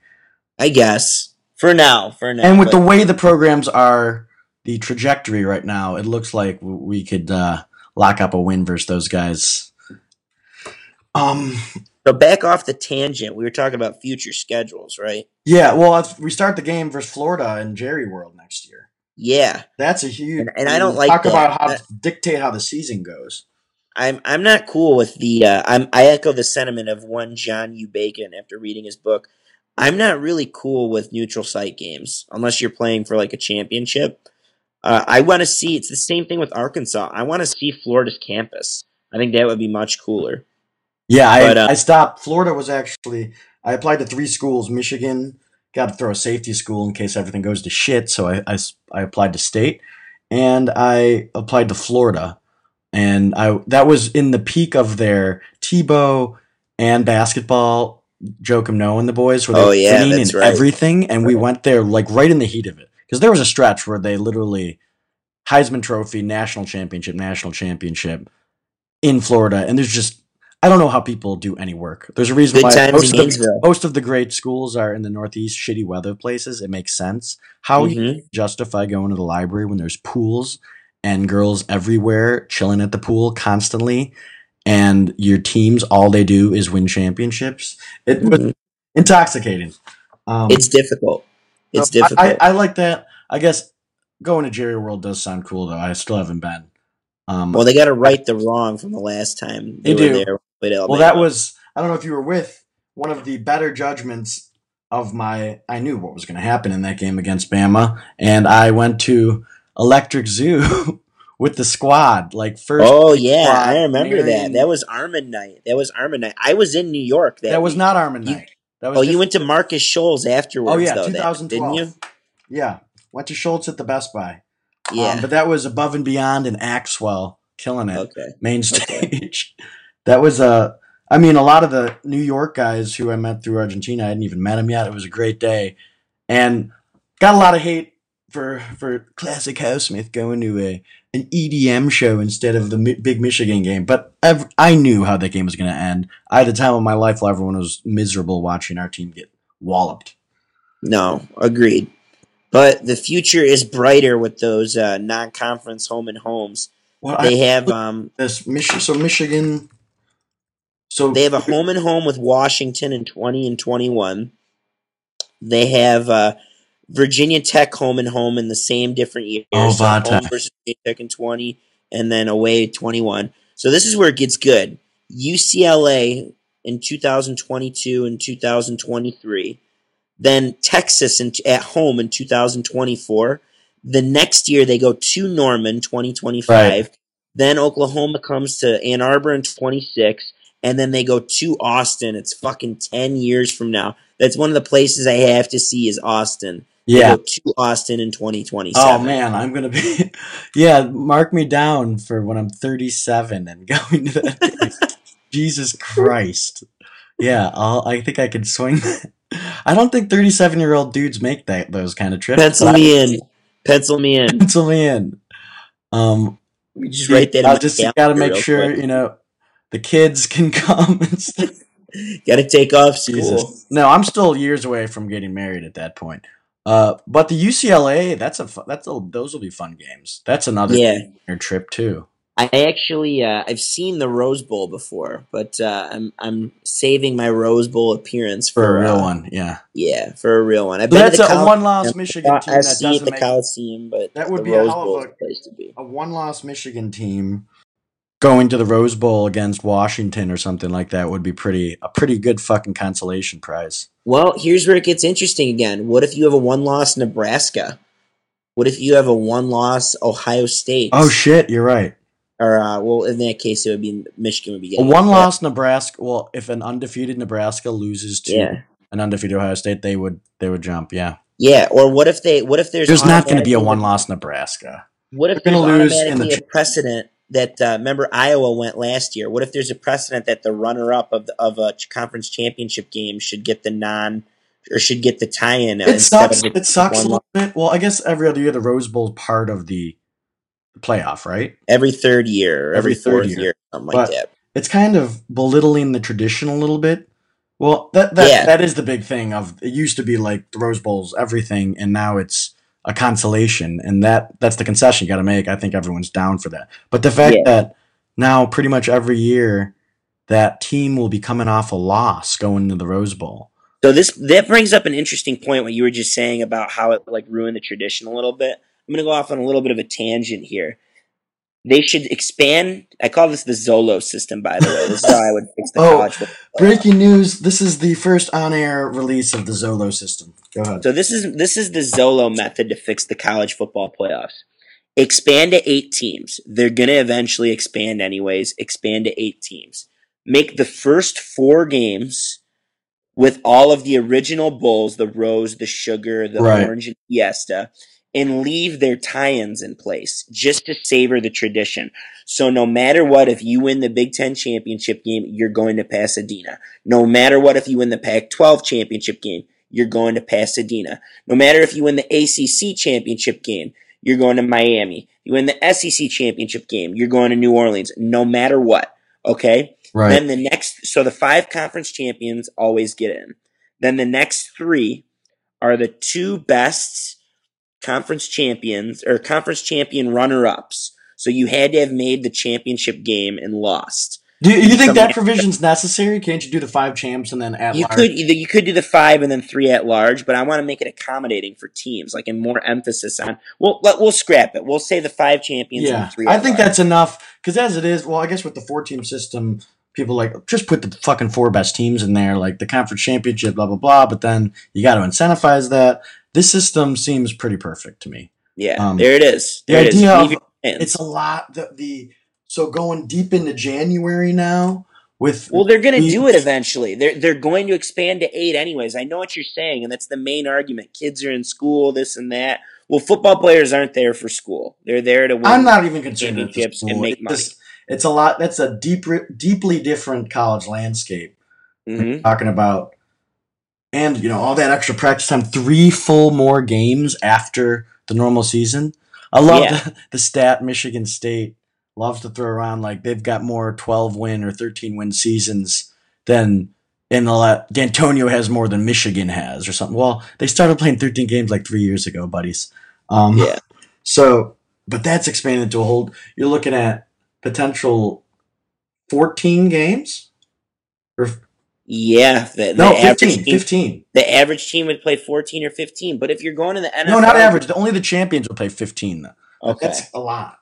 I guess for now, for now. And with but- the way the programs are, the trajectory right now, it looks like we could uh, lock up a win versus those guys. Um, so back off the tangent, we were talking about future schedules, right? yeah. Well, if we start the game versus Florida in Jerry World next year. Yeah, That's a huge. And- and I don't like talk that. about how That- to dictate how the season goes. I'm I'm not cool with the. Uh, I'm I echo the sentiment of one John U. Bacon after reading his book. I'm not really cool with neutral site games unless you're playing for like a championship. Uh, I want to see. It's the same thing with Arkansas. I want to see Florida's campus. I think that would be much cooler. Yeah, I, But, uh, I stopped. Florida was actually I applied to three schools. Michigan got to throw a safety school in case everything goes to shit, so I I applied to state, and I applied to Florida, and I that was in the peak of their Tebow and basketball. Joakim Noah and the boys where they Oh, were yeah, and right. everything, and we went there like right in the heat of it because there was a stretch where they literally Heisman Trophy, national championship, national championship in Florida, and there's just I don't know how people do any work. There's a reason Good why most of, the, most of the great schools are in the Northeast, shitty weather places. It makes sense. How you Mhm. justify going to the library when there's pools and girls everywhere chilling at the pool constantly, and your teams all they do is win championships? It was Mhm. intoxicating. Um, It's difficult. It's so difficult. I, I like that. I guess going to Jerry World does sound cool, though. I still haven't been. Um, well, they got to right the wrong from the last time They they, do. were there. with Well, that was I don't know if you were with one of the better judgments of my. I knew what was going to happen in that game against Bama, and I went to Electric Zoo with the squad. Like first, Oh yeah, squad, I remember that. Marion- That was Armin night. That was Armin night. I was in New York. That, that was week. not Armin night. That was Oh, you went to Marcus Schulz afterwards. Oh yeah, though, that- didn't you? Yeah, went to Schulz at the Best Buy. Yeah. Um, but that was above and beyond and Axwell, killing it. okay. main Okay. stage. that was a. I mean, a lot of the New York guys who I met through Argentina, I hadn't even met them yet. It was a great day, and got a lot of hate for for classic Housesmith going to a an EDM show instead of the mi- big Michigan game. But ev- I knew how that game was going to end. I had the time of my life while everyone was miserable watching our team get walloped. No, agreed. But the future is brighter with those uh, non-conference home and homes. Well, They I, have um, this Mich- so Michigan. So they have a home and home with Washington in twenty and twenty-one. They have uh, Virginia Tech home and home in the same different years. Oh, So home versus Virginia Tech in twenty, and then away 21. So this is where it gets good. UCLA in 2022 and 2023. Then Texas in, at home in 2024. The next year they go to Norman 2025. Right. Then Oklahoma comes to Ann Arbor in 26 and then they go to Austin. It's fucking 10 years from now. That's one of the places I have to see is Austin. Yeah. to Austin in 2027. Oh man, I'm gonna be. Yeah, mark me down for when I'm 37 and going to that. Jesus Christ. Yeah, I'll, I think I could swing. that. I don't think 37 year old dudes make that those kind of trips. Pencil but I- me in. Pencil me in. Pencil me in. Um, We just write that. I'll just gotta make sure quick. you know the kids can come. Got to take off school. Jesus. No, I'm still years away from getting married at that point. Uh, but the UCLA, that's a that's a, those will be fun games. That's another Yeah. trip too. I actually uh, I've seen the Rose Bowl before, but uh, I'm I'm saving my Rose Bowl appearance for, For a real uh, one, yeah. Yeah, for a real one. I've been that's to a, the Col- one-loss Michigan team I that see the Coliseum, but That would be a hell of a- place to be. a one-loss Michigan team going to the Rose Bowl against Washington or something like that would be pretty a pretty good fucking consolation prize. Well, here's where it gets interesting again. What if you have a one loss Nebraska? What if you have a one loss Ohio State? Oh shit, you're right. Or uh, well, in that case, it would be Michigan would be A one-loss Nebraska. Well, if an undefeated Nebraska loses to Yeah, an undefeated Ohio State, they would they would jump. Yeah, yeah. Or what if they? What if there's there's not going to be a one-loss Nebraska. What if They're gonna lose in the a precedent that uh, remember Iowa went last year? What if there's a precedent that the runner-up of the, of a conference championship game should get the non or should get the tie-in uh, It sucks. It sucks a little bit. Well, I guess every other year the Rose Bowl part of the playoff, right? every third year, or every, Every third fourth year. year, something like But- that. it's kind of belittling the tradition a little bit. Well, that that, Yeah. that is the big thing of it used to be like the Rose Bowl's everything and now it's a consolation and that that's the concession you got to make. I think everyone's down for that. But the fact Yeah. that now pretty much every year that team will be coming off a loss going to the Rose Bowl. So this that brings up an interesting point what you were just saying about how it like ruined the tradition a little bit. I'm gonna go off on a little bit of a tangent here. They should expand. I call this the Zolo system, by the way. This is how I would fix the Oh, college football. Breaking news, this is the first on-air release of the Zolo system. Go ahead. So this is this is the Zolo method to fix the college football playoffs. Expand to eight teams. They're gonna eventually expand anyways. Expand to eight teams. Make the first four games with all of the original bowls, the rose, the sugar, the Right. orange, and fiesta, and leave their tie-ins in place just to savor the tradition. So no matter what, if you win the Big Ten championship game, you're going to Pasadena. No matter what, if you win the Pac-12 championship game, you're going to Pasadena. No matter if you win the ACC championship game, you're going to Miami. You win the SEC championship game, you're going to New Orleans. No matter what, okay? right. Then the next, so the five conference champions always get in. Then the next three are the two best conference champions or conference champion runner ups. So you had to have made the championship game and lost. do you, you think that provision's necessary? Can't you do the five champs and then at You large? could either you could do the five and then three at large, but I want to make it accommodating for teams, like and more emphasis on. Well, let, we'll scrap it. We'll say the five champions Yeah, and three. I think large. that's enough because as it is, well, I guess with the four team system, people like just put the fucking four best teams in there, like the conference championship, blah blah blah. But then you got to incentivize that. This system seems pretty perfect to me. yeah. um, there it is. The There it is. idea Leave of it's a lot. The, the so going deep into January now with Well, they're going to do it eventually. They're they're going to expand to eight anyways. I know what you're saying, and that's the main argument. Kids are in school, this and that. Well, football players aren't there for school. They're there to win. I'm not even concerned with the and make It just- it's a lot. That's a deep, deeply different college landscape. hmm talking about and you know all that extra practice time three full more games after the normal season i love Yeah. the, the stat michigan state loves to throw around like they've got more 12 win or 13 win seasons than in the la- D'Antonio has more than Michigan has or something. Well, they started playing 13 games like three years ago, buddies. Um, Yeah. So, but that's expanded to a whole. You're looking at potential 14 games, or Yeah, the, the no, average 15. team, 15. the average team would play 14 or 15. But if you're going to the NFL, No, not average. Only the champions will play 15. Though. Okay, That's a lot.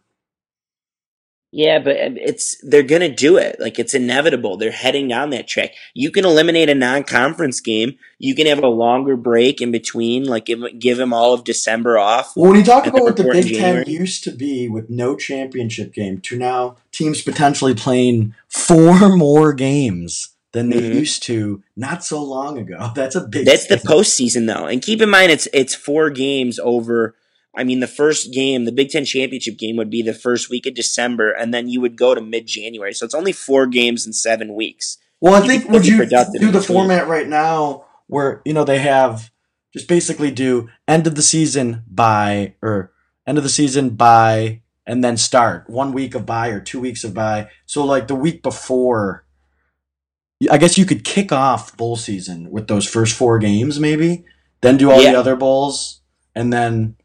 Yeah, but um, it's they're gonna do it. Like it's inevitable. They're heading down that track. You can eliminate a non-conference game. You can have a longer break in between. Like give give them all of December off. Well, when you talk about what the Big Ten used to be with no championship game to now teams potentially playing four more games than they Mhm. used to not so long ago. That's a big. That's the postseason though, and keep in mind it's it's four games over. I mean, the first game, the Big Ten championship game, would be the first week of December, and then you would go to mid January. So it's only four games in seven weeks. Well, I You think would you do the format right now where you know they have just basically do end of the season by or end of the season by and then start one week of buy or two weeks of buy. So like the week before, I guess you could kick off bowl season with those first four games, maybe then do all Yeah. the other bowls and then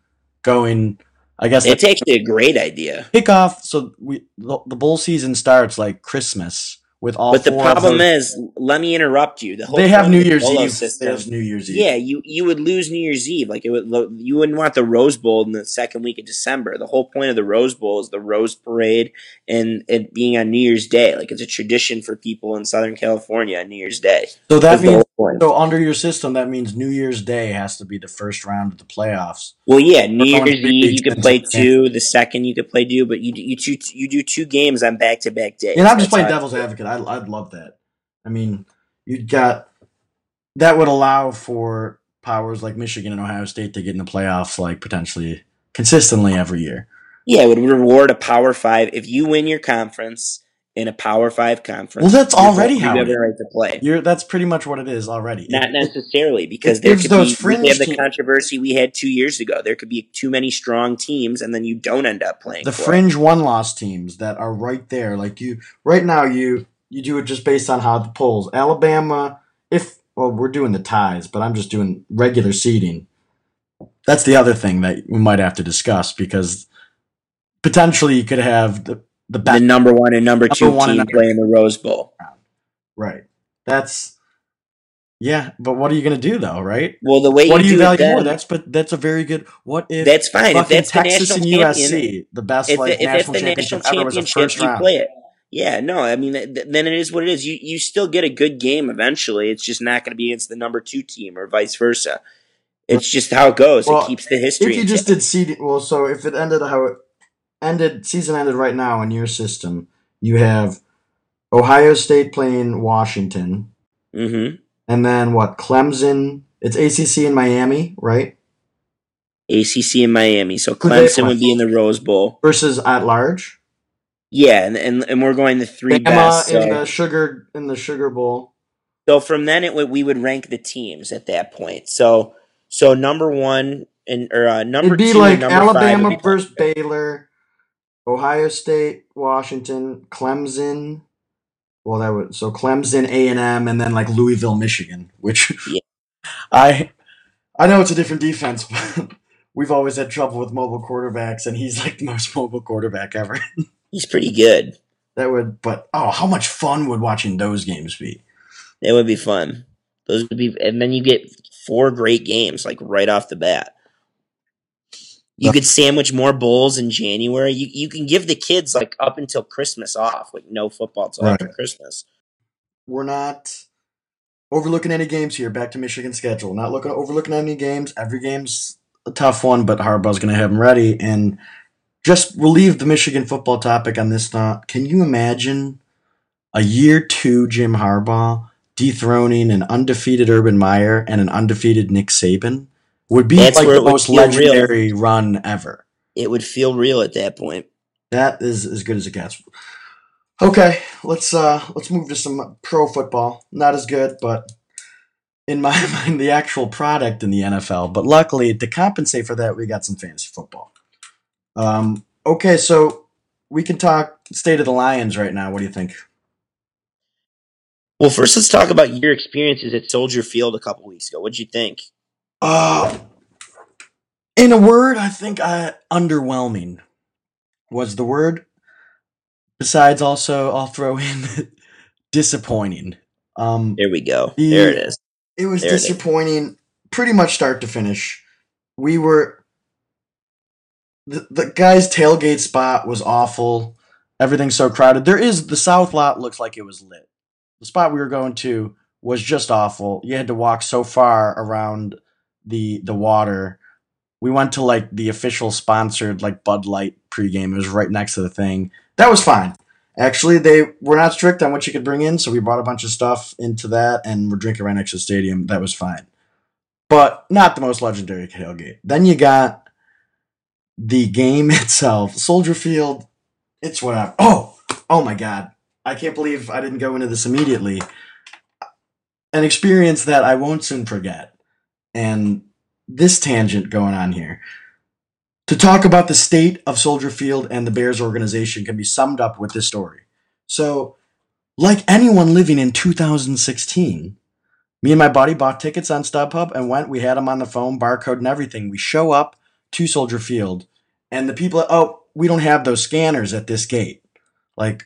going. I guess It's actually a great idea. kick off. So we the, the bowl season starts like Christmas with all. But the four of problem those- is, let me interrupt you. The whole they have New the Year's Eve. system- There's New Year's Eve. Yeah, you you would lose New Year's Eve. Like it would, you wouldn't want the Rose Bowl in the second week of December. The whole point of the Rose Bowl is the Rose Parade and it being on New Year's Day. Like it's a tradition for people in Southern California on New Year's Day. So that means whole point. so under your system that means New Year's Day has to be the first round of the playoffs. Well, yeah, New Year's Eve you could play two. The second you could play two, but you do- you two, you do two games on back to back days. And I'm just That's playing devil's advocate. I, I'd love that. I mean, you'd got that would allow for powers like Michigan and Ohio State to get in the playoffs like potentially consistently every year. Yeah, it would reward a Power Five if you win your conference in a Power Five conference. Well, that's already you how have it the right to play. You're that's pretty much what it is already. Not necessarily, because there could those be we have the controversy we had two years ago. There could be too many strong teams, and then you don't end up playing. the it. fringe one loss teams that are right there like you right now you you do it just based on how the polls alabama if well we're doing the ties but i'm just doing regular seeding that's the other thing that we might have to discuss because potentially you could have the the the number one and number two Number one team number- play in the Rose Bowl. right that's yeah but what are you going to do though right Well, the way what do you you do it value more that's but that's a very good what if that's fine. If that's texas and champion, usc the best if, like if that's national the championship national ever was a first you round play it. Yeah, no, I mean, th- then it is what it is. You you still get a good game eventually. It's just not going to be against the number two team or vice versa. It's just how it goes. Well, it keeps the history. If you just did seed, well, so if it ended how it ended, season ended right now in your system, you have Ohio State playing Washington, mm-hmm. and then what? Clemson. It's ACC in Miami, right? ACC in Miami, so Clemson would be in the Rose Bowl. Versus at large. Yeah, and and, and we're going the three Bama best. in the sugar in the Sugar Bowl. so from then it would we would rank the teams at that point. So so number one and or uh, number It'd be two, like and number five Alabama versus Baylor, Ohio State, Washington, Clemson. Well, that would so Clemson, A and M, and then like Louisville, Michigan. Which Yeah. I I know it's a different defense, but we've always had trouble with mobile quarterbacks, and he's like the most mobile quarterback ever. He's pretty good. that would, but oh, how much fun would watching those games be? It would be fun. Those would be, and then you get four great games like right off the bat. You could sandwich more bowls in January. You you can give the kids like up until Christmas off, like no football till after Christmas. We're not overlooking any games here. Back to Michigan schedule. Not looking overlooking any games. Every game's a tough one, but Harbaugh's going to have them ready. And just relieve the Michigan football topic on this thought. Can you imagine a year two Jim Harbaugh dethroning an undefeated Urban Meyer and an undefeated Nick Saban? Would be That's like the most feel real. legendary run ever. It would feel real at that point. That is as good as it gets. Okay, let's uh let's move to some pro football. Not as good, but in my mind, the actual product in the NFL. But luckily, to compensate for that, we got some fantasy football. Um, okay, so we can talk state of the Lions right now. What do you think? Well, first let's talk about your experiences at Soldier Field a couple weeks ago. What'd you think? Uh, in a word, I think I, underwhelming was the word. Besides, also, I'll throw in disappointing. Um, There we go. The- there it is. It was There it is. disappointing, pretty much start to finish. We were the, the guy's tailgate spot was awful. everything's so crowded. There is the south lot looks like it was lit. The spot we were going to was just awful. You had to walk so far around the the water. We went to like the official sponsored like Bud Light pregame. It was right next to the thing. That was fine. Actually, they were not strict on what you could bring in, so we brought a bunch of stuff into that, and we're drinking right next to the stadium. That was fine, but not the most legendary tailgate. Then you got the game itself, Soldier Field. It's whatever. Oh, oh my God! I can't believe I didn't go into this immediately. An experience that I won't soon forget, and this tangent going on here. To talk about the state of Soldier Field and the Bears organization can be summed up with this story. So, like anyone living in 2016, me and my buddy bought tickets on StubHub and went. We had them on the phone, barcode and everything. We show up to Soldier Field, and the people, oh, we don't have those scanners at this gate. Like,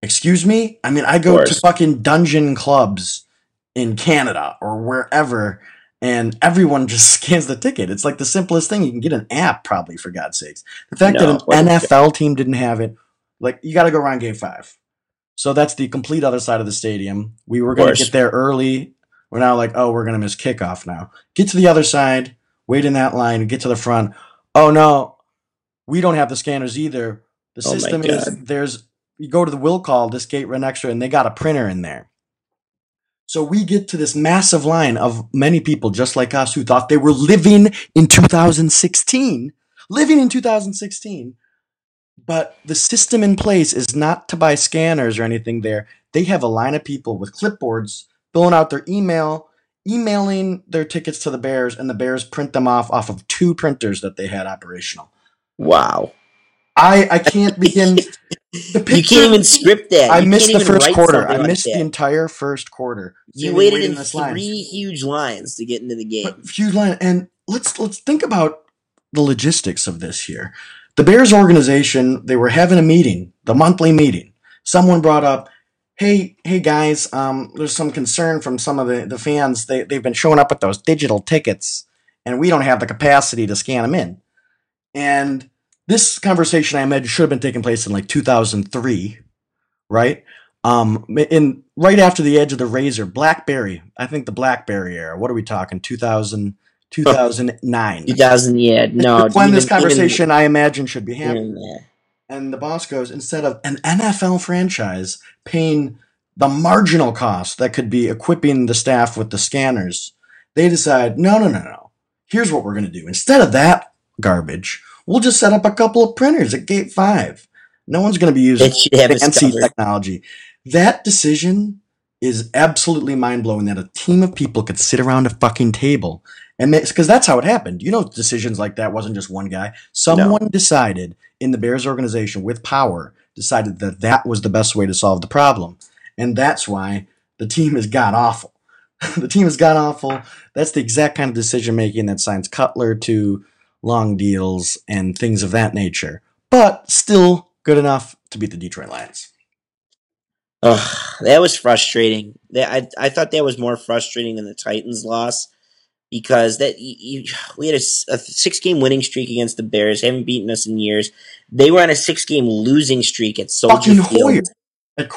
excuse me? I mean, I go to fucking dungeon clubs in Canada or wherever, and everyone just scans the ticket. It's like the simplest thing. You can get an app, probably, for God's sakes. The fact No, that an NFL team didn't have it, like, you got to go around game five. So that's the complete other side of the stadium. We were going to get there early. We're now like, oh, we're going to miss kickoff now. Get to the other side, wait in that line, get to the front. Oh, no, we don't have the scanners either. The Oh system is there's, you go to the will call, this gate right next to it, and they got a printer in there. So we get to this massive line of many people just like us who thought they were living in 2016, living in 2016. But the system in place is not to buy scanners or anything there. They have a line of people with clipboards filling out their email, emailing their tickets to the Bears, and the Bears print them off off of two printers that they had operational. Wow. I, I can't begin. The You can't even script that. I You missed can't the even first write quarter. something I like missed that. the entire first quarter. You Standing waited waiting in this line. three huge lines to get into the game. But few line and let's let's think about the logistics of this here. The Bears organization, they were having a meeting, the monthly meeting. Someone brought up, hey, hey guys, um, there's some concern from some of the, the fans. They they've been showing up with those digital tickets, and we don't have the capacity to scan them in. And this conversation I imagine should have been taking place in like 2003, right? Um, in right after the edge of the razor, BlackBerry. I think the BlackBerry era. What are we talking? 2000, 2009. 2000, yeah, no. when even- this even- conversation, I imagine, should be happening. even. And the boss goes, instead of an NFL franchise paying the marginal cost that could be equipping the staff with the scanners, they decide, no, no, no, no. Here's what we're going to do. Instead of that garbage, we'll just set up a couple of printers at gate five. No one's going to be using It should have us fancy technology. That decision is absolutely mind blowing that a team of people could sit around a fucking table and because that's how it happened. You know, decisions like that wasn't just one guy. Someone decided in the Bears organization with power decided that that was the best way to solve the problem, and that's why the team has got awful. the team has got awful. That's the exact kind of decision making that signs Cutler to long deals and things of that nature, but still good enough to beat the Detroit Lions. Ugh, that was frustrating. That I I thought that was more frustrating than the Titans' loss because that you, you, we had a six game winning streak against the Bears, haven't beaten us in years. They were on a six game losing streak at Soldier Field. Hoyer.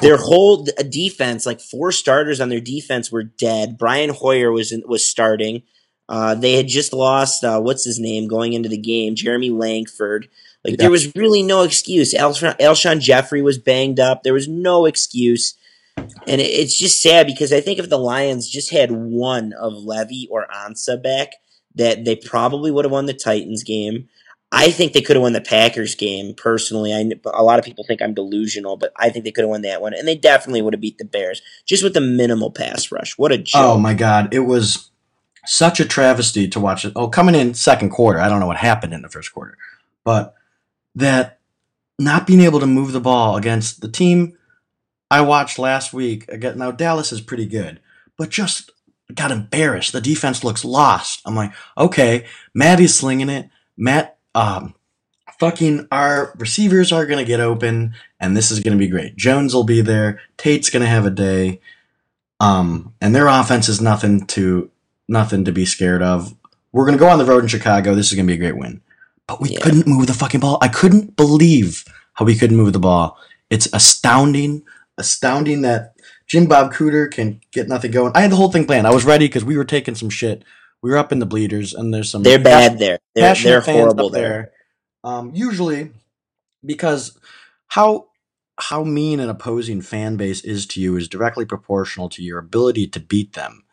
Their whole defense, like four starters on their defense, were dead. Brian Hoyer was in, was starting. Uh, they had just lost uh, what's his name going into the game, Jeremy Langford. Like Yeah. there was really no excuse. Alshon Jeffery was banged up. There was no excuse, and it, it's just sad because I think if the Lions just had one of Levy or Ansah back, that they probably would have won the Titans game. I think they could have won the Packers game. Personally, I a lot of people think I'm delusional, but I think they could have won that one, and they definitely would have beat the Bears just with the minimal pass rush. What a joke! Oh my god, it was such a travesty to watch it. Oh, coming in second quarter, I don't know what happened in the first quarter, but that not being able to move the ball against the team I watched last week. Again, now Dallas is pretty good, but just got embarrassed. The defense looks lost. I'm like, okay, Matty's slinging it. Matt, um, fucking our receivers are gonna get open, and this is gonna be great. Jones will be there. Tate's gonna have a day. Um, and their offense is nothing to nothing to be scared of. We're gonna go on the road in Chicago. This is gonna be a great win. But we Yeah. couldn't move the fucking ball. I couldn't believe how we couldn't move the ball. It's astounding, astounding that Jim Bob Cooter can get nothing going. I had the whole thing planned. I was ready because we were taking some shit. We were up in the bleeders, and there's some They're bad there. They're they're horrible up there. Um, usually, because how how mean an opposing fan base is to you is directly proportional to your ability to beat them.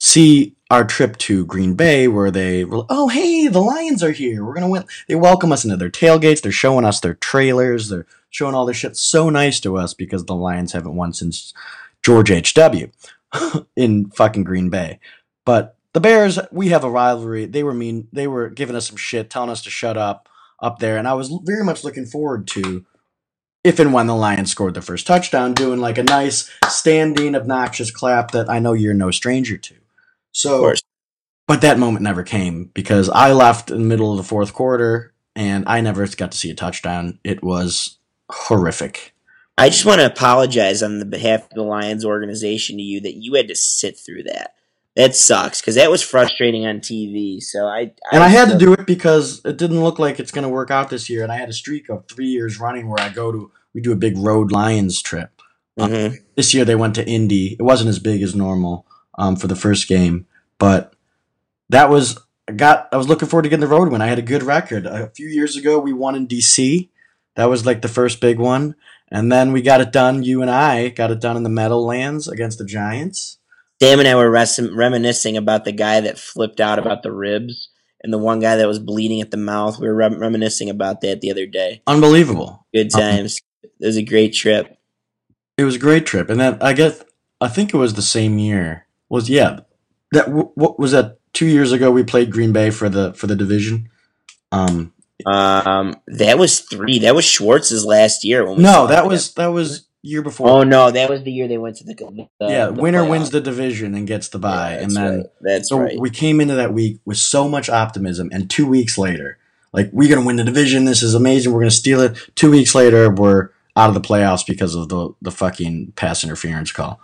See our trip to Green Bay, where they were, oh hey, the Lions are here. We're gonna win. They welcome us into their tailgates. They're showing us their trailers. They're showing all this shit. So nice to us because the Lions haven't won since George H. W. in fucking Green Bay. But the Bears, we have a rivalry. They were mean. They were giving us some shit, telling us to shut up up there, and I was very much looking forward to if and when the Lions scored the first touchdown, doing like a nice standing obnoxious clap that I know you're no stranger to. Of So, course. but that moment never came because I left in the middle of the fourth quarter and I never got to see a touchdown. It was horrific. I just want to apologize on the behalf of the Lions organization to you that you had to sit through that. That sucks because that was frustrating on TV. So I And I had to do it because it didn't look like it's going to work out this year. And I had a streak of three years running where I go to, we do a big road Lions trip. Mhm. This year they went to Indy. It wasn't as big as normal um, for the first game, but that was I got. I was looking forward to getting the road win. I had a good record. A few years ago, we won in DC. That was like the first big one, and then we got it done. You and I got it done in the Meadowlands against the Giants. Sam and I were res- reminiscing about the guy that flipped out about the ribs and the one guy that was bleeding at the mouth. We were rem- reminiscing about that the other day. Unbelievable. Good Um, times. It was a great trip. It was a great trip, and then I guess I think it was the same year. Was yeah, that what was that? Two years ago, we played Green Bay for the for the division. Um, Um, that was three. That was Schwartz's last year. When we no, that was that was year before. Oh no, that was the year they went to the, the yeah, the winner playoff. wins the division and gets the bye, Yeah, and that's then right. that's so right. we came into that week with so much optimism, and two weeks later, like we're gonna win the division. This is amazing. We're gonna steal it. Two weeks later, we're out of the playoffs because of the the fucking pass interference call.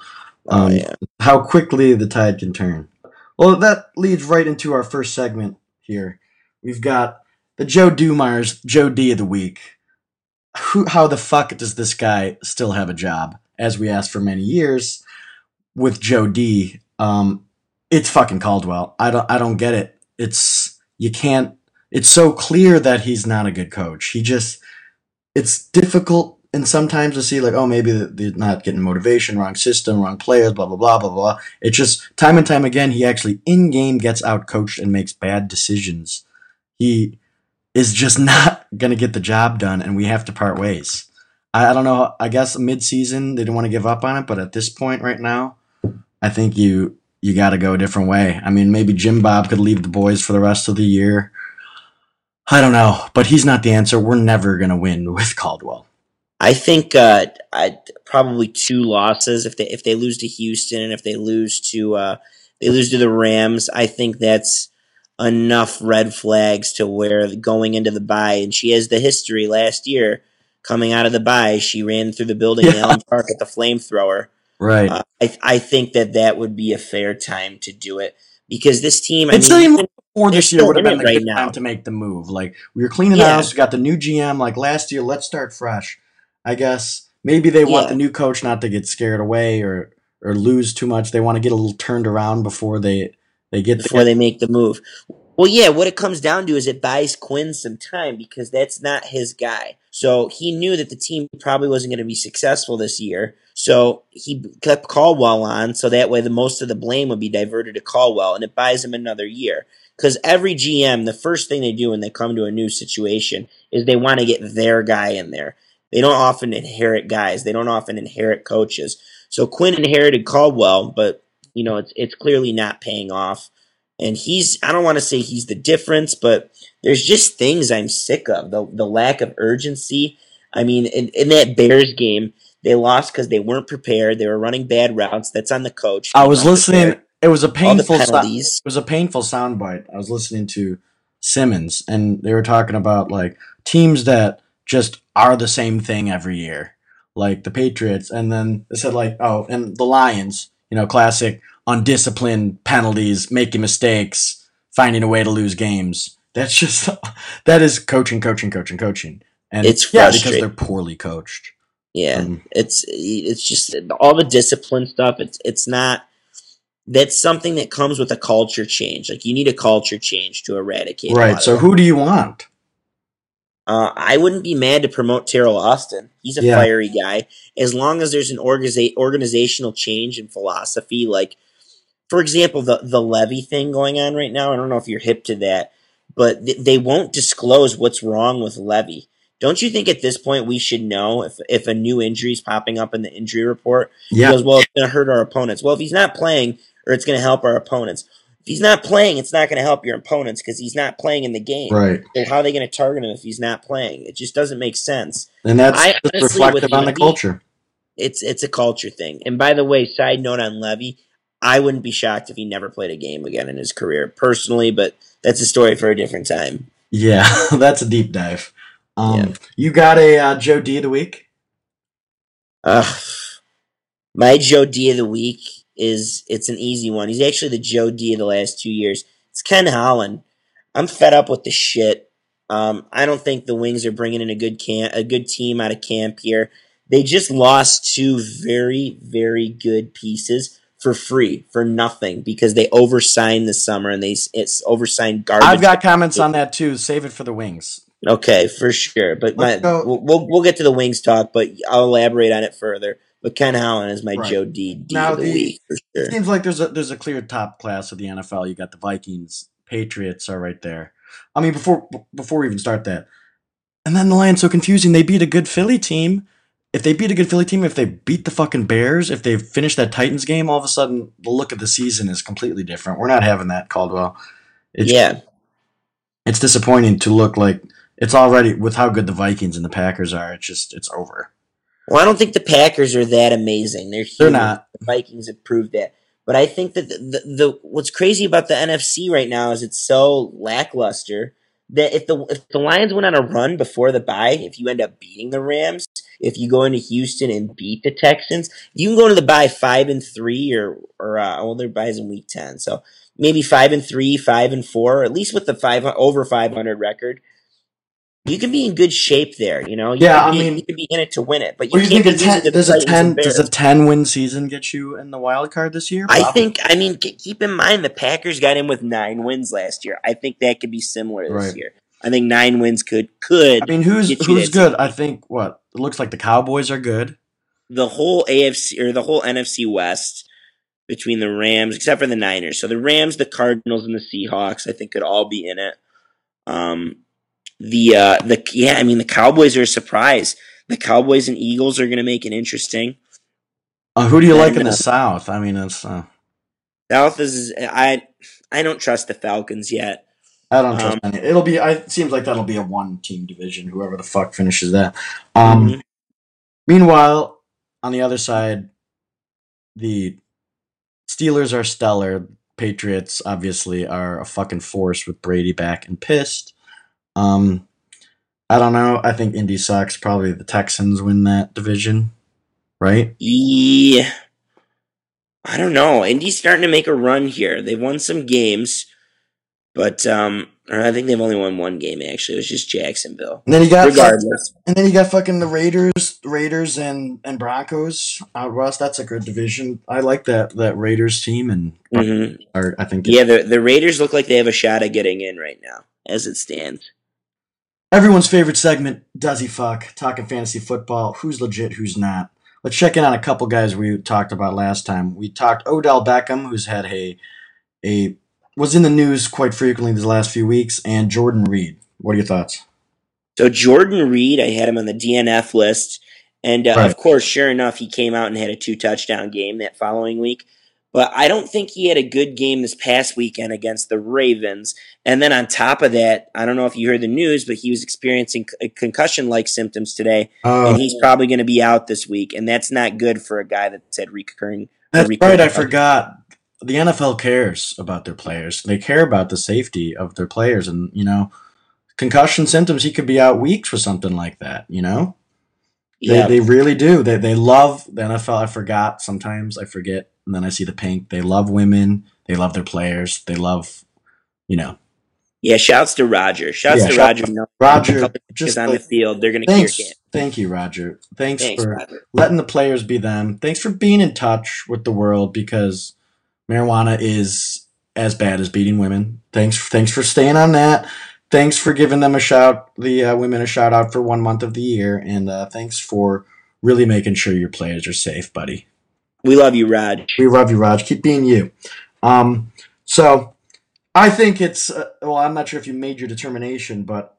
Oh Um, yeah. How quickly the tide can turn. Well, that leads right into our first segment here. We've got the Joe Dumars Joe D of the week. Who, how the fuck does this guy still have a job? As we asked for many years with Joe D. Um, it's fucking Caldwell. I don't I don't get it. It's you can't. It's so clear that he's not a good coach. He just it's difficult and sometimes to see like oh maybe they're not getting motivation, wrong system, wrong players, blah blah blah blah blah. It's just time and time again he actually in game gets out coached and makes bad decisions. He is just not gonna get the job done, and we have to part ways. I, I don't know. I guess mid season they didn't want to give up on it, but at this point right now, I think you you got to go a different way. I mean, maybe Jim Bob could leave the boys for the rest of the year. I don't know, but he's not the answer. We're never gonna win with Caldwell. I think uh, I probably two losses if they if they lose to Houston and if they lose to uh, they lose to the Rams. I think that's enough red flags to where going into the bye and she has the history last year coming out of the bye she ran through the building in Yeah. Allen Park at the flamethrower. Right. Uh, I I think that that would be a fair time to do it because this team. I it's mean, even before this year would have been a right good now. time to make the move. Like we were cleaning Yeah. house, we got the new GM. Like last year, let's start fresh. I guess maybe they want Yeah. the new coach not to get scared away or or lose too much. They want to get a little turned around before they they get before they make the move. Well, yeah, what it comes down to is it buys Quinn some time because that's not his guy. So he knew that the team probably wasn't going to be successful this year. So he kept Caldwell on, so that way the most of the blame would be diverted to Caldwell, and it buys him another year. Because every GM, the first thing they do when they come to a new situation is they want to get their guy in there. They don't often inherit guys. They don't often inherit coaches. So Quinn inherited Caldwell, but you know it's it's clearly not paying off. And he's I don't want to say he's the difference, but there's just things I'm sick of. The the lack of urgency. I mean, in, in that Bears game, they lost because they weren't prepared. They were running bad routes. That's on the coach. I was listening. prepared. It was a painful. so- penalties. it was a painful soundbite. I was listening to Simmons, and they were talking about like teams that just are the same thing every year, like the Patriots, and then they said like, oh, and the Lions, you know, classic undisciplined penalties, making mistakes, finding a way to lose games. That's just that is coaching, coaching, coaching, coaching, and It's yeah, because they're poorly coached. Yeah, Um, it's it's just all the discipline stuff. It's it's not. That's something that comes with a culture change. Like you need a culture change to eradicate. right. So who do you want? Uh, I wouldn't be mad to promote Teryl Austin. He's a Yeah. fiery guy. As long as there's an organiza- organizational change in philosophy, like, for example, the, the Levy thing going on right now. I don't know if you're hip to that, but th- they won't disclose what's wrong with Levy. Don't you think at this point we should know if, if a new injury is popping up in the injury report? Yeah. Because, well, it's going to hurt our opponents. Well, if he's not playing, or it's going to help our opponents. If he's not playing, it's not going to help your opponents because he's not playing in the game. Right. So how are they going to target him if he's not playing? It just doesn't make sense. And that's I honestly, reflective on the culture. It's it's a culture thing. And by the way, side note on Levy, I wouldn't be shocked if he never played a game again in his career personally, but that's a story for a different time. Yeah, that's a deep dive. Um, Yeah. You got a uh, Joe D of the week? Ugh. My Joe D of the week is it's an easy one. He's actually the Joe D of the last two years. It's Ken Holland. I'm fed up with the shit. Um, I don't think the Wings are bringing in a good camp, a good team out of camp here. They just lost two very very good pieces for free for nothing because they oversigned this summer and they it's oversigned garbage. I've got comments on that too. Save it for the wings. Okay, for sure. But my, we'll, we'll we'll get to the wings talk, but I'll elaborate on it further. But Ken Holland is my Right. Joe D D Now of the, the- week for sure. It seems like there's a there's a clear top class of the NFL. You got the Vikings, Patriots are right there. I mean, before before we even start that, and then the Lions so confusing. They beat a good Philly team. If they beat a good Philly team, if they beat the fucking Bears, if they finish that Titans game, all of a sudden the look of the season is completely different. We're not having that Caldwell. It's, yeah, it's disappointing to look like it's already with how good the Vikings and the Packers are. It's just it's over. Well, I don't think the Packers are that amazing. They're They're not. The Vikings have proved that. But I think that the, the, the what's crazy about the NFC right now is it's so lackluster that if the if the Lions went on a run before the bye, if you end up beating the Rams, if you go into Houston and beat the Texans, you can go into the bye five and three or or uh, well, their buys in week ten, so maybe five and three, five and four, at least with the five over five hundred record. You can be in good shape there, you know. You Yeah, can I mean- you can be in it to win it, but you you can't think? be A to ten, does a ten does a ten win season get you in the wild card this year? I think. I mean, keep in mind the Packers got in with nine wins last year. I think that could be similar this Right. year. I think nine wins could could I mean, who's get who's good? I think what it looks like the Cowboys are good. the whole AFC or the whole NFC West between the Rams, except for the Niners. So the Rams, the Cardinals, and the Seahawks, I think could all be in it. Um, the uh, the yeah, I mean the Cowboys are a surprise. The Cowboys and Eagles are going to make it interesting. Uh, who do you And, like in the South? I mean, it's uh, South is I I don't trust the Falcons yet. I don't trust Um, any. It'll be. I, it seems like that'll be a one team division. Whoever the fuck finishes that. Um. Mhm. Meanwhile, on the other side, the Steelers are stellar. Patriots obviously are a fucking force with Brady back and pissed. Um, I don't know. I think Indy sucks. Probably the Texans win that division, right? Yeah. I don't know. Indy's starting to make a run here. They've won some games, but um, I think they've only won one game. Actually, it was just Jacksonville. And then you got Regardless, and then you got fucking the Raiders, Raiders and and Broncos out west. That's a good division. I like that that Raiders team, and mm-hmm. are, I think yeah, the the Raiders look like they have a shot at getting in right now, as it stands. Everyone's favorite segment, Does He Fuck? Talking fantasy football. Who's legit, who's not. Let's check in on a couple guys we talked about last time. We talked Odell Beckham, who's had a a was in the news quite frequently these last few weeks, and Jordan Reed. What are your thoughts? So Jordan Reed, I had him on the DNF list, and uh, Right. of course, sure enough, he came out and had a two touchdown game that following week. But I don't think he had a good game this past weekend against the Ravens. And then on top of that, I don't know if you heard the news, but he was experiencing uh, concussion like symptoms today, Oh, and he's probably going to be out this week. And that's not good for a guy that's had recurring. that's recurring right. I forgot. The NFL cares about their players. They care about the safety of their players, and you know, concussion symptoms. He could be out weeks with something like that. You know. They, Yeah, they really do. They, they love the NFL. I forgot. Sometimes I forget. And then I see the pink. They love women. They love their players. They love, you know, Yeah, shouts to Roger. Shouts Yeah, to shout- Roger. No, Roger, just on the field. They're going to kick it. thank you, Roger. Thanks, Thanks, for Roger. letting the players be them. Thanks for being in touch with the world because marijuana is as bad as beating women. Thanks, thanks for staying on that. Thanks for giving them a shout, the uh, women a shout out for one month of the year, and uh, thanks for really making sure your players are safe, buddy. We love you, Rod. We love you, Raj. Keep being you. Um, so I think it's uh, well. I'm not sure if you made your determination, but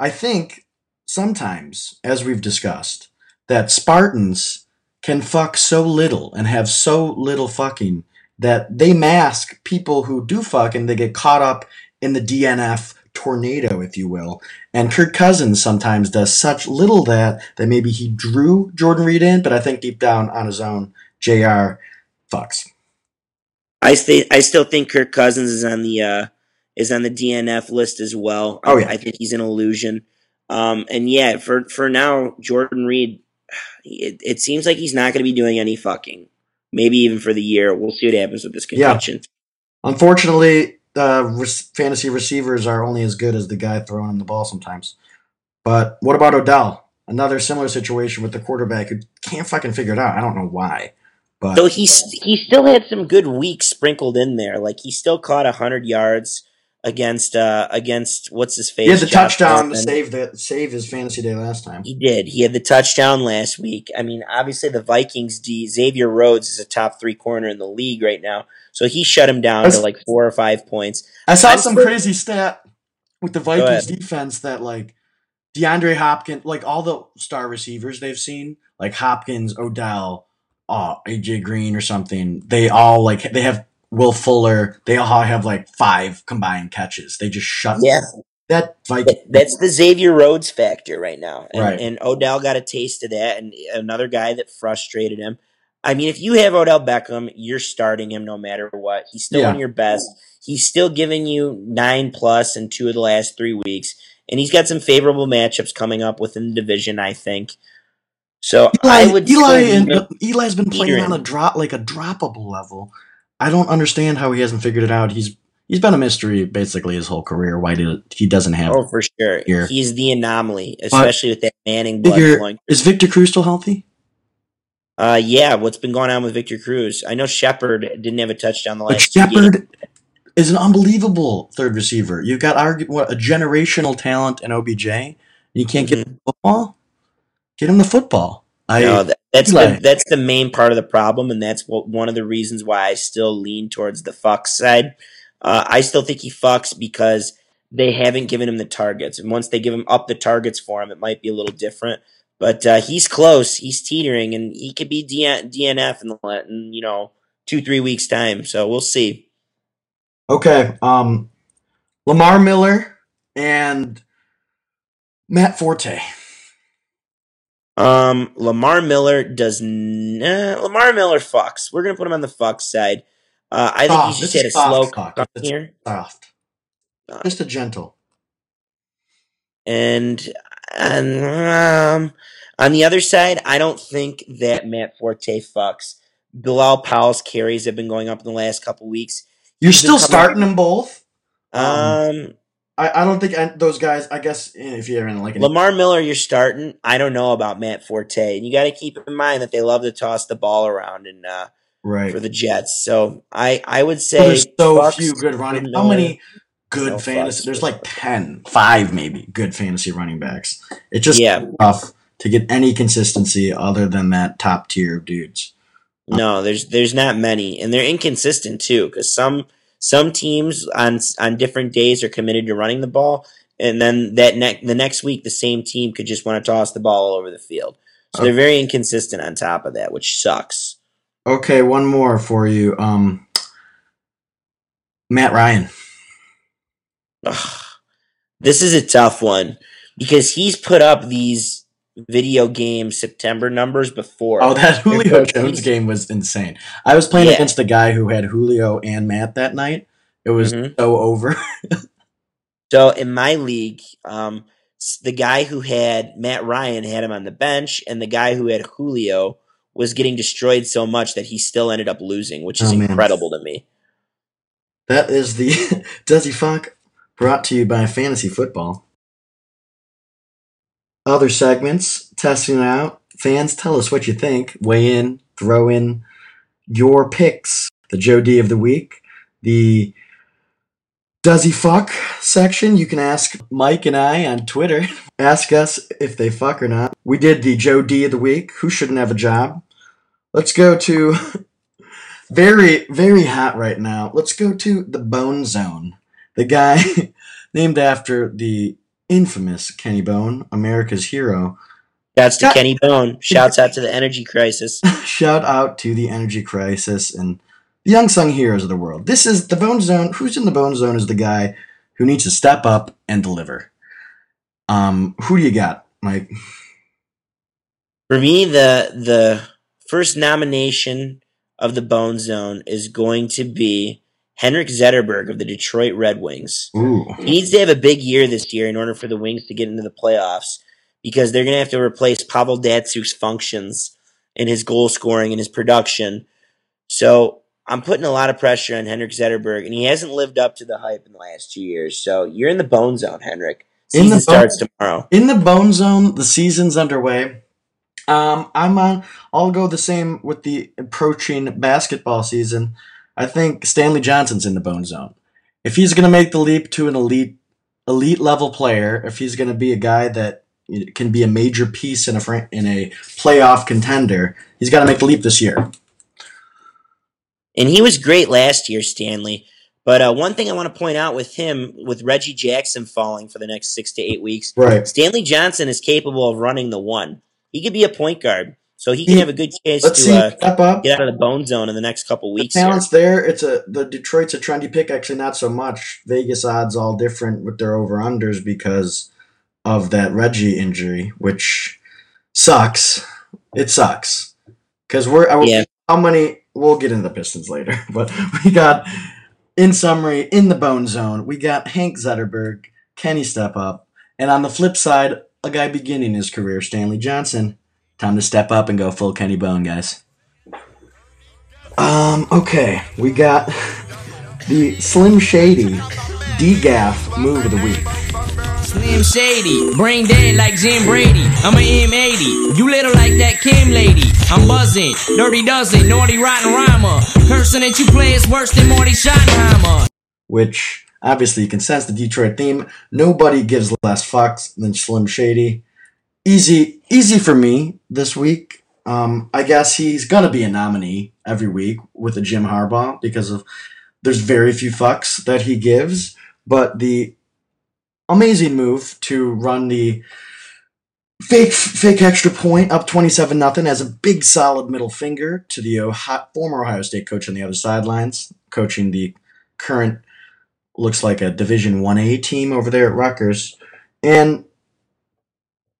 I think sometimes, as we've discussed, that Spartans can fuck so little and have so little fucking that they mask people who do fuck and they get caught up in the DNF tornado, if you will. And Kirk Cousins sometimes does such little that that maybe he drew Jordan Reed in, but I think deep down on his own, Jr. fucks. I stay. I still think Kirk Cousins is on the uh, is on the DNF list as well. Oh, yeah. I think he's an illusion. Um, and yeah, for for now, Jordan Reed, it, it seems like he's not going to be doing any fucking. Maybe even for the year. We'll see what happens with this Yeah. Unfortunately, uh, re- fantasy receivers are only as good as the guy throwing him the ball sometimes. But what about Odell? Another similar situation with the quarterback who can't fucking figure it out. I don't know why. But So he's he still had some good weeks sprinkled in there. Like he still caught hundred yards against uh against what's his face. he had the Josh touchdown to save the save his fantasy day last time. He did. He had the touchdown last week. I mean, obviously the Vikings D Xavier Rhodes is a top three corner in the league right now. So he shut him down That's- to like four or five points. I saw I'm some still- crazy stat with the Vikings defense that like DeAndre Hopkins, like all the star receivers they've seen, like Hopkins, Odell, uh, AJ Green or something, they all like they have Will Fuller. They all have like five combined catches. They just shut Yeah. that. That- That's the Xavier Rhodes factor right now. And, Right. and Odell got a taste of that and another guy that frustrated him. I mean, if you have Odell Beckham, you're starting him no matter what. He's still Yeah. one of your best. He's still giving you nine plus in two of the last three weeks. And he's got some favorable matchups coming up within the division, I think. So Eli, I would Eli and, Eli's been playing on a drop like a droppable level. I don't understand how he hasn't figured it out. He's he's been a mystery basically his whole career. Why did he doesn't have? Oh, for sure. Here. He's the anomaly, especially with that Manning blood Figure, is Victor Cruz still healthy? Uh, yeah, what's been going on with Victor Cruz? I know Shepard didn't have a touchdown the last games. Shepard is an unbelievable third receiver. You've got argu- what, a generational talent in OBJ. You can't get Mhm. him the football. Get him the football. I No, that, that's Eli. the that's the main part of the problem, and that's what one of the reasons why I still lean towards the fuck side. Uh, I still think he fucks because they haven't given him the targets, and once they give him up the targets for him, it might be a little different. But uh, he's close. He's teetering, and he could be DN- DNF in, the, in you know two three weeks time. So we'll see. okay. Um, Lamar Miller and Matt Forte. Um, Lamar Miller does not. Lamar Miller fucks. We're gonna put him on the fuck side. Uh, I think he's just had a slow cock here. Soft. Just a gentle. And and um, on the other side, I don't think that Matt Forte fucks. Bilal Powell's carries have been going up in the last couple weeks. You're He's still starting them both. Um, Um, I, I don't think I, those guys. I guess eh, if you're in like an Lamar Miller, you're starting. I don't know about Matt Forte, and you got to keep in mind that they love to toss the ball around and uh, right, for the Jets. So I I would say there's so Bucks, few good running. Miller. How many good No fantasy? There's like 10, five maybe good fantasy running backs. It's just Yeah. tough to get any consistency other than that top tier of dudes. No, there's there's not many, and they're inconsistent too. Because some some teams on on different days are committed to running the ball, and then that ne- the next week the same team could just want to toss the ball all over the field. So they're very inconsistent on top of that, which sucks. Okay, one more for you. Um, Matt Ryan. Ugh. This is a tough one because he's put up these video game September numbers before. Oh, that Julio Jones game was insane. I was playing Yeah. against a guy who had Julio and Matt that night. It was Mhm. so over. So in my league, um, the guy who had Matt Ryan had him on the bench, and the guy who had Julio was getting destroyed so much that he still ended up losing, which is Oh, incredible to me. that is the does he fuck brought to you by Fantasy Football. Other segments, testing it out. Fans, tell us what you think. Weigh in, throw in your picks. The Joe D of the week, the Does he fuck section. You can ask Mike and I on Twitter. ask us if they fuck or not. We did the Joe D of the week. Who shouldn't have a job? Let's go to very, very hot right now. Let's go to the Bone Zone. The guy named after the infamous Kenny Bone, America's hero. Shouts to. Kenny Bone. Shouts out to the energy crisis. Shout out to the energy crisis and the unsung heroes of the world. This is the Bone Zone. Who's in the Bone Zone is the guy who needs to step up and deliver. Um, who do you got, Mike? For me, the the first nomination of the Bone Zone is going to be Henrik Zetterberg of the Detroit Red Wings. Ooh, He needs to have a big year this year in order for the Wings to get into the playoffs because they're going to have to replace Pavel Datsyuk's functions in his goal scoring and his production. So I'm putting a lot of pressure on Henrik Zetterberg, and he hasn't lived up to the hype in the last two years. So you're in the bone zone, Henrik. In Season the bone- starts tomorrow. in the Bone Zone, the season's underway. Um, I'm on. I'll go the same with the approaching basketball season. I think Stanley Johnson's in the Bone Zone. If he's going to make the leap to an elite, elite level player, if he's going to be a guy that can be a major piece in a in a playoff contender, he's got to make the leap this year. And he was great last year, Stanley. But uh, one thing I want to point out with him, with Reggie Jackson falling for the next six to eight weeks, Right. Stanley Johnson is capable of running the one. He could be a point guard, so he can have a good chance Let's to uh, Step up. get out of the bone zone in the next couple The weeks. here. there. It's a the Detroit's a trendy pick. Actually, not so much. Vegas odds all different with their over unders because of that Reggie injury, which sucks. It sucks because we're I- Yeah. how many. We'll get into the Pistons later, but we got in summary in the bone zone. We got Hank Zetterberg, Kenny Step Up, and on the flip side, a guy beginning his career, Stanley Johnson. Time to step up and go full Kenny Bone, guys. Um, okay. We got the Slim Shady DGAF move of the week. Slim Shady, brain dead like Jim Brady. I'm a M80, you little like that Kim lady. I'm buzzing, dirty dozen, naughty rotten rhymer. Cursing that you play is worse than Marty Schottenheimer. which obviously you can sense the Detroit theme. Nobody gives less fucks than Slim Shady. Easy, easy for me this week. Um, I guess he's gonna be a nominee every week with a Jim Harbaugh because of there's very few fucks that he gives, but the amazing move to run the fake fake extra point up 27 nothing as a big solid middle finger to the Ohio, former Ohio State coach on the other sidelines coaching the current looks like a Division 1A team over there at Rutgers. And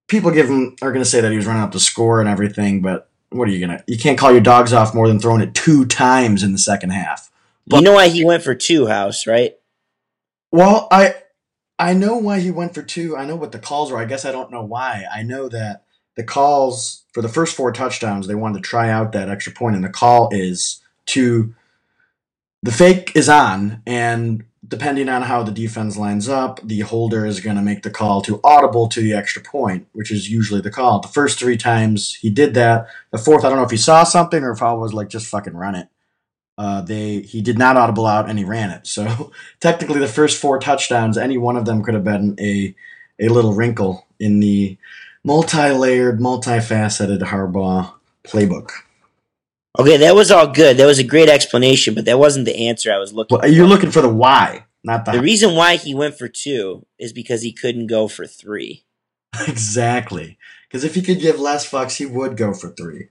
people give him are going to say that he was running up the score and everything, but what are you going to You can't call your dogs off more than throwing it two times in the second half. you know why he went for two house, right? Well, I I know why he went for two. I know what the calls were. I guess I don't know why. I know that the calls for the first four touchdowns, they wanted to try out that extra point, and the call is to the fake is on, and depending on how the defense lines up, the holder is going to make the call to audible to the extra point, which is usually the call. The first three times he did that. The fourth, I don't know if he saw something or if I was like, just fucking run it. Uh, they he did not audible out and he ran it. So technically, the first four touchdowns, any one of them could have been a a little wrinkle in the multi-layered, multifaceted Harbaugh playbook. Okay, that was all good. That was a great explanation, but that wasn't the answer I was looking Well, you're looking for the why, not the, The reason why he went for two is because he couldn't go for three. exactly. Because if he could give less fucks, he would go for three.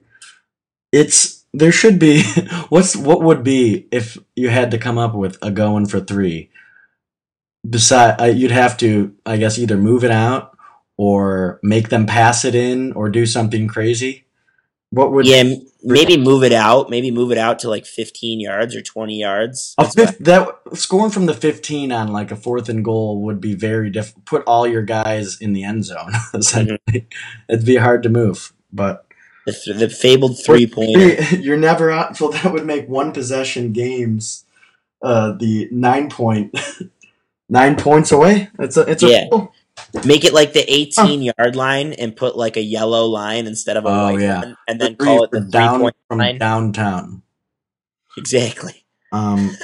It's there should be what's what would be if you had to come up with a going for three. Beside, uh, you'd have to, I guess, either move it out or make them pass it in or do something crazy. What would Yeah, m- maybe move it out. Maybe move it out to like 15 yards or 20 yards. A fifth, that scoring from the 15 on like a fourth and goal would be very diff. Put all your guys in the end zone. Essentially, it'd be hard to move. But the, th- the fabled three point. you're never out. So that would make one possession games. Uh, the nine point, nine points away. It's a it's a Yeah. Make it like the 18 yard line and put like a yellow line instead of a Oh, white yeah. one, and then call it for the three down point from line. downtown. Exactly. Um,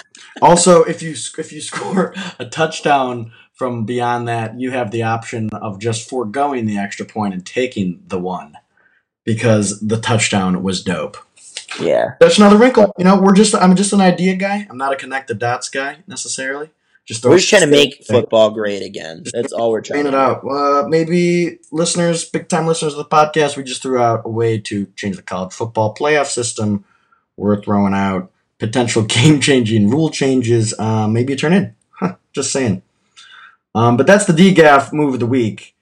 also, if you if you score a touchdown from beyond that, you have the option of just foregoing the extra point and taking the one because the touchdown was dope. Yeah. That's another wrinkle. You know, we're just I'm just an idea guy. I'm not a connect the dots guy necessarily. Just We're just trying to make football great again. That's all we're trying to it do. out. Uh, maybe listeners, big time listeners of the podcast, we just threw out a way to change the college football playoff system. We're throwing out potential game changing rule changes. Uh, maybe you turn in. Huh, just saying. Um, but that's the DGAF move of the week.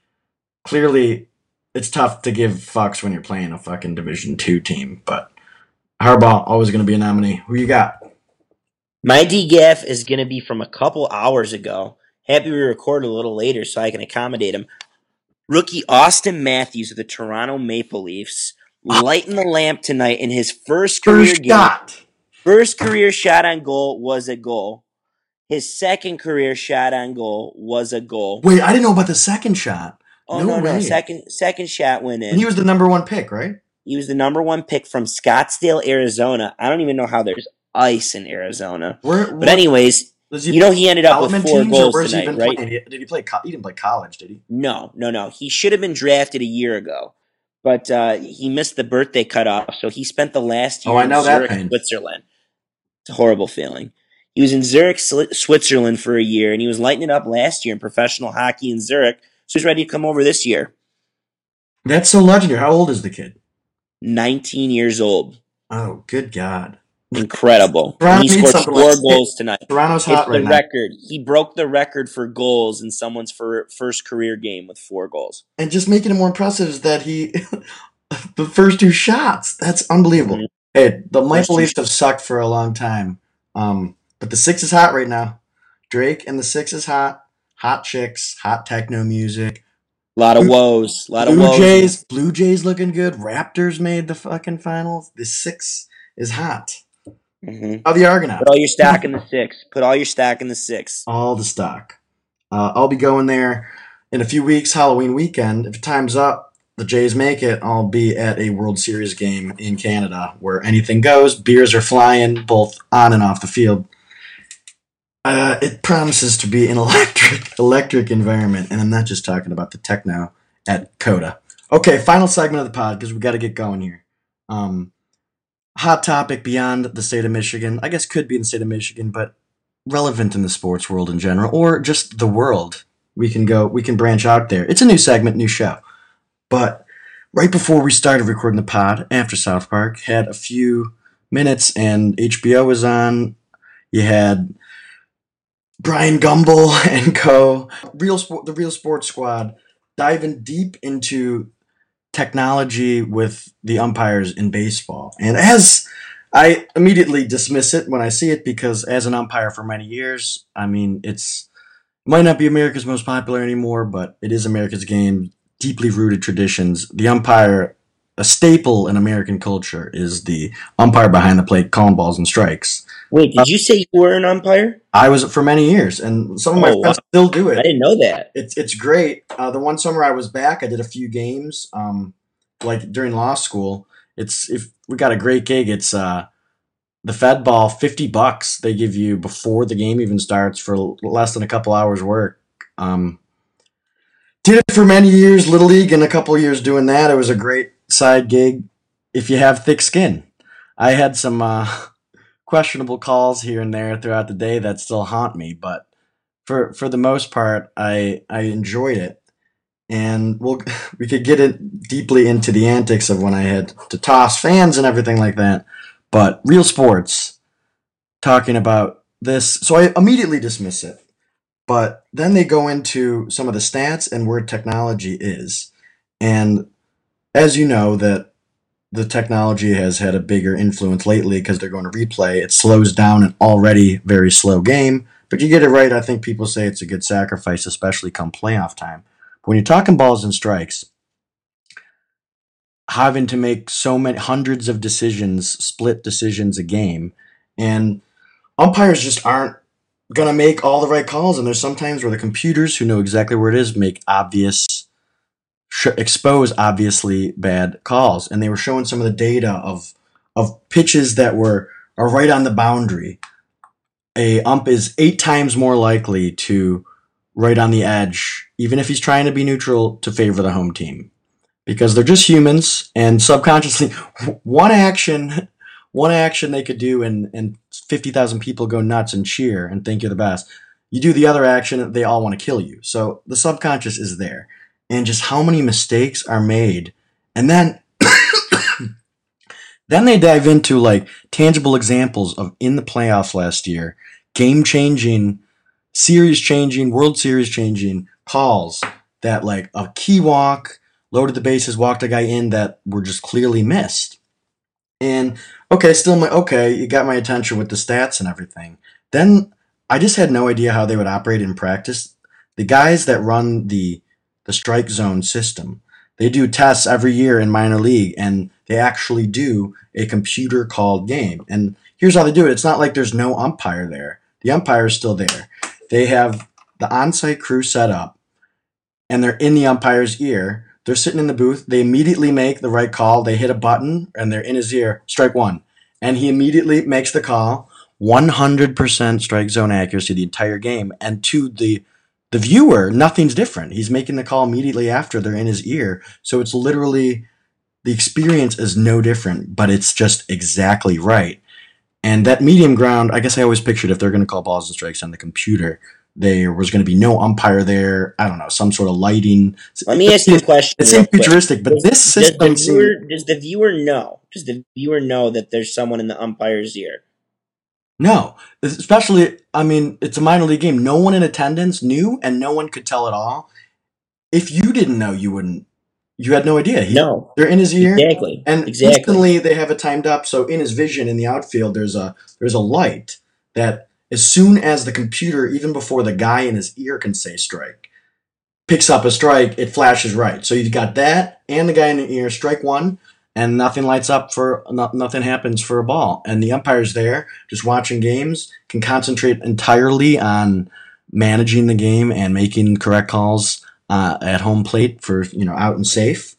Clearly, it's tough to give fucks when you're playing a fucking Division two team, but Harbaugh always going to be a nominee. Who you got? My DGAF is going to be from a couple hours ago. Happy we recorded a little later so I can accommodate him. Rookie Auston Matthews of the Toronto Maple Leafs lighting the lamp tonight in his first career First game. shot. First career shot on goal was a goal. His second career shot on goal was a goal. Wait, I didn't know about the second shot. Oh no no no! Second second shot went in. And he was the number one pick, right? He was the number one pick from Scottsdale, Arizona. I don't even know how there's ice in Arizona. Where, But anyways, he you know he ended up with four goals tonight, right? playing? Did he play? co- He didn't play college, did he? No, no, no. He should have been drafted a year ago, but uh, he missed the birthday cutoff, so he spent the last year Oh, I in know that Zurich, pain. Switzerland. It's a horrible feeling. He was in Zurich, Switzerland for a year, and he was lighting it up last year in professional hockey in Zurich. So he's ready to come over this year. That's so legendary. How old is the kid? 19 years old. Oh, good God! Incredible. Toronto he scored four like- goals tonight. Toronto's It's hot the now, record. He broke the record for goals in someone's fir- first career game with four goals. and just making it more impressive is that he, the first two shots. That's unbelievable. Mhm. Hey, the Maple Leafs have sucked for a long time, um, but the six is hot right now. Drake and the six is hot. Hot chicks, hot techno music. A lot of Blue- woes. A lot of Blue woes. Jays, Blue Jays looking good. Raptors made the fucking finals. The six is hot. Mhm. How the Argonauts? Put all your stock in the six. Put all your stock in the six. all the stock. Uh, I'll be going there in a few weeks, Halloween weekend. If time's up, the Jays make it, I'll be at a World Series game in Canada where anything goes. Beers are flying both on and off the field. Uh, it promises to be an electric, electric environment, and I'm not just talking about the techno at Coda. Okay, final segment of the pod because we got to get going here. Um, hot topic beyond the state of Michigan. I guess could be in the state of Michigan, but relevant in the sports world in general or just the world we can go we can branch out there. It's a new segment new show. But right before we started recording the pod after south park had a few minutes and hbo was on. You had Bryant Gumbel and co. Real sport the real sports squad diving deep into technology with the umpires in baseball and as I immediately dismiss it when I see it because as an umpire for many years, I mean, it's it might not be America's most popular anymore, but it is America's game, deeply rooted traditions. The umpire, a staple in American culture, is the umpire behind the plate calling balls and strikes. Wait, did you say you were an umpire? I was for many years, and some of my Oh, friends still do it. I didn't know that. It's it's great. Uh, the one summer I was back, I did a few games, um, like during law school. It's if we got a great gig. It's uh, the Fed ball, fifty bucks they give you before the game even starts for less than a couple hours work. Um, did it for many years, little league, and a couple years doing that. It was a great side gig. If you have thick skin, I had some uh, questionable calls here and there throughout the day that still haunt me, but for for the most part, I I enjoyed it, and we'll we could get it deeply into the antics of when I had to toss fans and everything like that. But real sports, talking about this, so I immediately dismiss it. But then they go into some of the stats and where technology is, and as you know that the technology has had a bigger influence lately because they're going to replay. It slows down an already very slow game. But you get it right. I think people say it's a good sacrifice, especially come playoff time. But when you're talking balls and strikes, having to make so many hundreds of decisions, split decisions a game, and umpires just aren't gonna make all the right calls, and there's sometimes where the computers who know exactly where it is make obvious, sh- expose obviously bad calls, and they were showing some of the data of of pitches that were are right on the boundary. A ump is eight times more likely to right on the edge, even if he's trying to be neutral to favor the home team, because they're just humans, and subconsciously, one action one action they could do and and 50,000 people go nuts and cheer and think you're the best. You do the other action, they all want to kill you. So the subconscious is there. And just how many mistakes are made. And then then they dive into like tangible examples of in the playoffs last year, game changing, series changing, World Series changing calls that like a key walk, loaded the bases, walked a guy in that were just clearly missed. And okay, still my okay, you got my attention with the stats and everything. Then I just had no idea how they would operate in practice. The guys that run the the strike zone system, they do tests every year in minor league and they actually do a computer called game. And here's how they do it. It's not like there's no umpire there. The umpire is still there. They have the on-site crew set up and they're in the umpire's ear they're sitting in the booth. They immediately make the right call. They hit a button and they're in his ear. Strike one. And he immediately makes the call. 100% strike zone accuracy the entire game. And to the the viewer, nothing's different. He's making the call immediately after they're in his ear. So it's literally the experience is no different, but it's just exactly right. And that medium ground, I guess I always pictured if they're going to call balls and strikes on the computer, there was going to be no umpire there. I don't know, some sort of lighting. Let me ask you a question. It seems futuristic, but this does the, viewer, does the viewer know? Does the viewer know that there's someone in the umpire's ear? No, especially I mean, it's a minor league game. No one in attendance knew, and no one could tell at all. If you didn't know, you wouldn't. You had no idea. He, no, they're in his ear, exactly, and exactly. instantly they have it timed up. So in his vision in the outfield, there's a there's a light that as soon as the computer, even before the guy in his ear can say strike, picks up a strike, it flashes right. So you've got that and the guy in the ear, strike one, and nothing lights up for nothing happens for a ball. And the umpire's there, just watching games, can concentrate entirely on managing the game and making correct calls uh, at home plate for you know out and safe.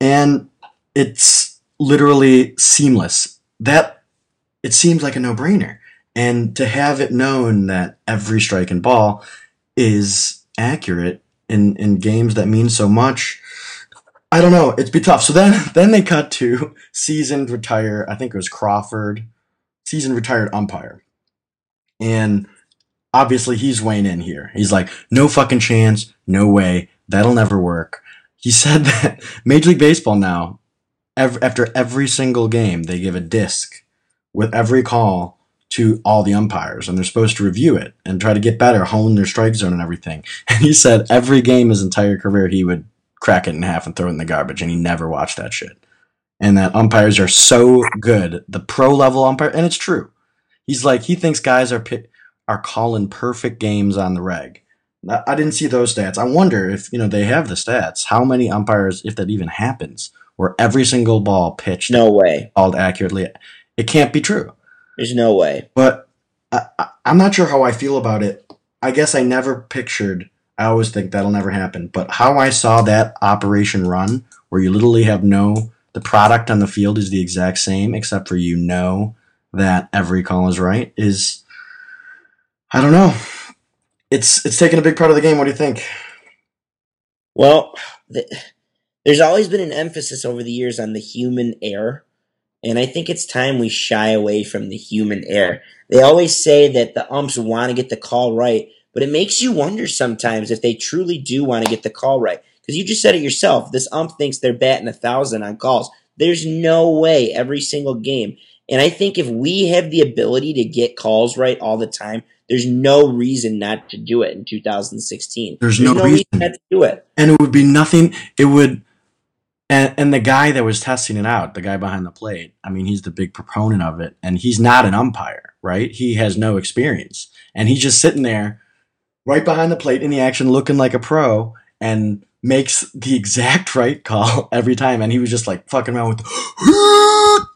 And it's literally seamless. That it seems like a no brainer. And to have it known that every strike and ball is accurate in, in games that mean so much, I don't know. It'd be tough. So then, then they cut to seasoned retire. I think it was Crawford, seasoned retired umpire, and obviously he's weighing in here. He's like, no fucking chance, no way, that'll never work. He said that Major League Baseball now, after every single game, they give a disc with every call to all the umpires and they're supposed to review it and try to get better, hone their strike zone and everything. And he said every game his entire career he would crack it in half and throw it in the garbage and he never watched that shit. And that umpires are so good, the pro level umpire, and it's true. He's like he thinks guys are are calling perfect games on the reg. I didn't see those stats. I wonder if you know they have the stats. How many umpires, if that even happens, where every single ball pitched, no way, called accurately? It can't be true. There's no way. But I, I, I'm not sure how I feel about it. I guess I never pictured. I always think that'll never happen. But how I saw that operation run, where you literally have no, the product on the field is the exact same, except for you know that every call is right, is, I don't know. It's it's taking a big part of the game. What do you think? Well, the, there's always been an emphasis over the years on the human error and I think it's time we shy away from the human error. They always say that the umps want to get the call right, but it makes you wonder sometimes if they truly do want to get the call right. Because you just said it yourself. This ump thinks they're batting a thousand on calls. There's no way every single game. And I think if we have the ability to get calls right all the time, there's no reason not to do it in 2016. There's, There's no, no, reason not to do it. And it would be nothing. It would and, and the guy that was testing it out, the guy behind the plate, I mean, he's the big proponent of it, and he's not an umpire, right? He has no experience, and he's just sitting there, right behind the plate in the action, looking like a pro, and makes the exact right call every time. And he was just like fucking around with,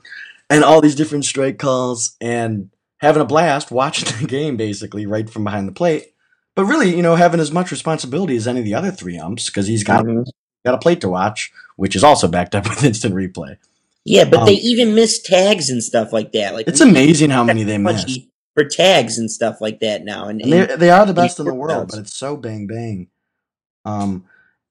and all these different strike calls, and having a blast watching the game basically right from behind the plate. But really, you know, having as much responsibility as any of the other three umps because he's got Mhm. got a plate to watch, which is also backed up with instant replay. Yeah, but Um, they even miss tags and stuff like that. Like It's amazing how many they miss. For tags and stuff like that now. And, And they and they are the best in the world, but it's so bang bang. Um,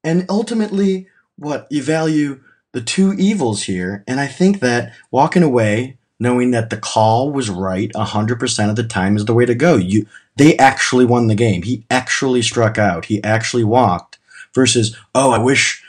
and ultimately, what you value the two evils here, and I think that walking away knowing that the call was right hundred percent of the time is the way to go. You they actually won the game. He actually struck out. He actually walked. Versus, oh, I wish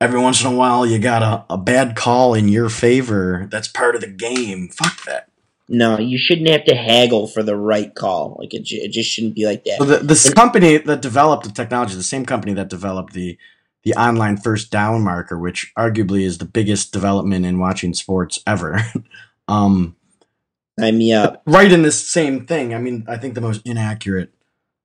every once in a while you got a, a bad call in your favor. That's part of the game. Fuck that. No, you shouldn't have to haggle for the right call. Like it, it just shouldn't be like that. So the this company that developed the technology, the same company that developed the the online first down marker, which arguably is the biggest development in watching sports ever. um, Sign me up. right in this same thing. I mean, I think the most inaccurate,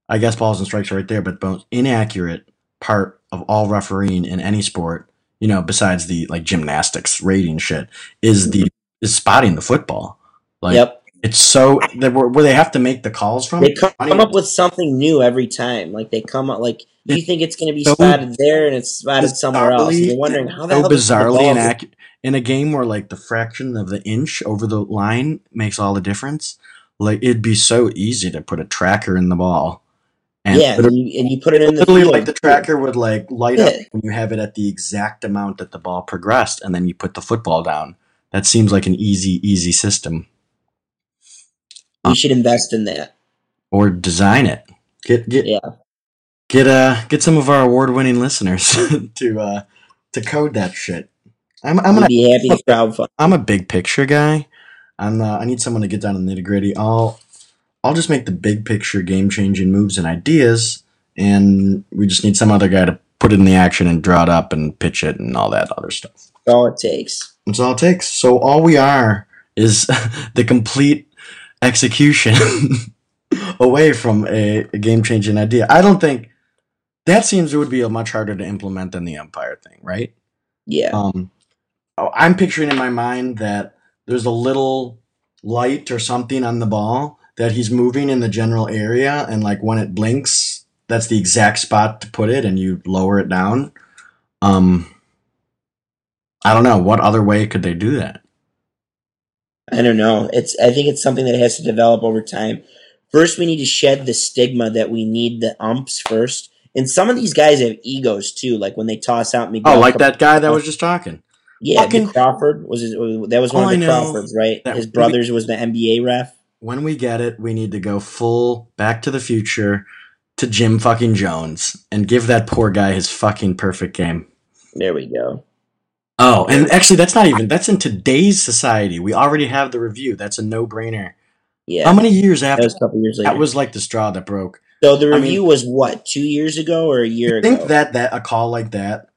I guess balls and strikes are right there, but the most inaccurate part of all refereeing in any sport, you know, besides the like gymnastics rating shit, is the is spotting the football. Like yep. it's so that where, where they have to make the calls from. They come, come up with something new every time. Like they come up like you think it's going to be So spotted there and it's spotted somewhere else. And you're wondering how the so hell bizarrely inaccurate in a game where like the fraction of the inch over the line makes all the difference. Like it'd be so easy to put a tracker in the ball, and yeah, and you, and you put it in the literally field. like the tracker would like light up when you have it at the exact amount that the ball progressed, and then you put the football down. That seems like an easy, easy system. We should invest in that. Or design it. Get get Yeah. get uh get some of our award winning listeners to uh to code that shit. I'm I'm We'd gonna be happy to crowdfund. I'm a big picture guy. I'm uh, I need someone to get down to the nitty gritty. I'll I'll just make the big picture game changing moves and ideas, and we just need some other guy to put it in the action and draw it up and pitch it and all that other stuff. That's all it takes. That's all it takes. So all we are is the complete execution away from a, a game changing idea. I don't think that seems it would be a much harder to implement than the Empire thing, right? Yeah. Um, oh, I'm picturing in my mind that there's a little light or something on the ball that he's moving in the general area, and like when it blinks, that's the exact spot to put it, and you lower it down. Um, I don't know what other way could they do that. I don't know. It's I think it's something that has to develop over time. First, we need to shed the stigma that we need the umps first. And some of these guys have egos too. Like when they toss out Miguel. Oh, like that guy that was just talking. Yeah, fucking- Crawford was his, that was one of the Crawfords, right? His we- brothers was the NBA ref. When we get it, we need to go full Back to the Future to Jim fucking Jones and give that poor guy his fucking perfect game. There we go. Oh, and actually, that's not even that's in today's society. We already have the review. That's a no brainer. Yeah, How many years that after was a couple years later. that was like the straw that broke? so the I mean- review was what two years ago or a year ago? I think ago? that that a call like that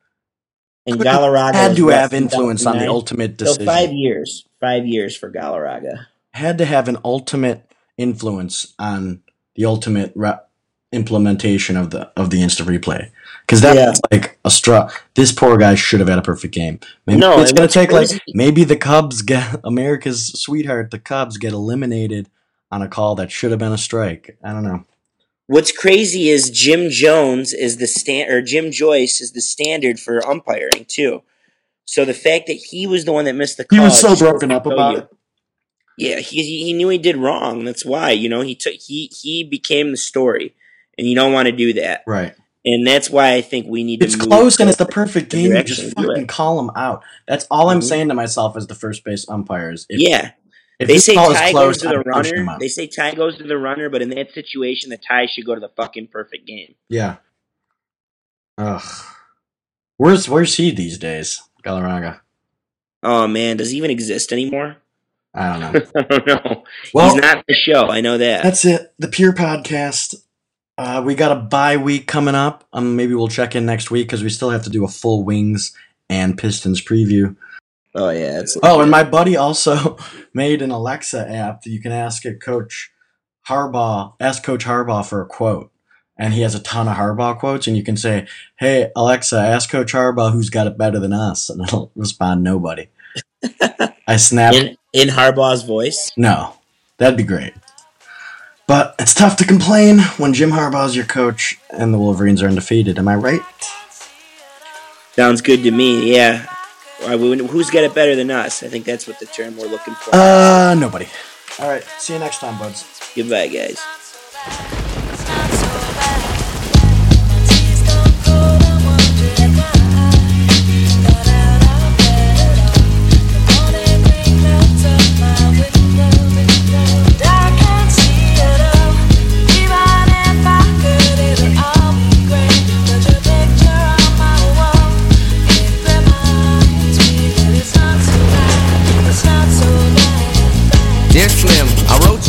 and Galarraga had to have influence on the 2009? ultimate So decision. five years, five years for Galarraga. had to have an ultimate influence on the ultimate re- implementation of the of the instant replay because that's Yeah. like a straw. This poor guy should have had a perfect game. Maybe No, it's gonna what's take like maybe the Cubs get America's sweetheart. The Cubs get eliminated on a call that should have been a strike. I don't know. What's crazy is Jim Jones is the stand or Jim Joyce is the standard for umpiring too. So the fact that he was the one that missed the call, He was so broken up about you. it. Yeah, he he knew he did wrong. That's why you know he took he he became the story, and you don't want to do that. Right. And that's why I think we need It's to. close and it's the perfect game. You direction just fucking call them out. That's all I'm Mhm. saying to myself as the first base umpires. If, Yeah, if they say tie close, goes to the runner. They say tie goes to the runner, but in that situation, the tie should go to the fucking perfect game. Yeah. Ugh. Where's where's he these days? Galarraga. Oh man, does he even exist anymore? I don't know. I don't know. Well, He's not the show. I know that. that's it. The Pure Podcast. Uh, we got a bye week coming up. Um, maybe we'll check in next week because we still have to do a full Wings and Pistons preview. oh yeah. It's Oh, and my buddy also made an Alexa app that you can ask it Coach Harbaugh, ask Coach Harbaugh for a quote. And he has a ton of Harbaugh quotes, and you can say, Hey, Alexa, ask Coach Harbaugh who's got it better than us. And it'll respond, Nobody. I snapped, in in Harbaugh's voice. No, that'd be great. But it's tough to complain when Jim Harbaugh's your coach and the Wolverines are undefeated. Am I right? Sounds good to me. Yeah. Who's got it better than us? I think that's what the term we're looking for. Uh, nobody. All right. See you next time, buds. Goodbye, guys.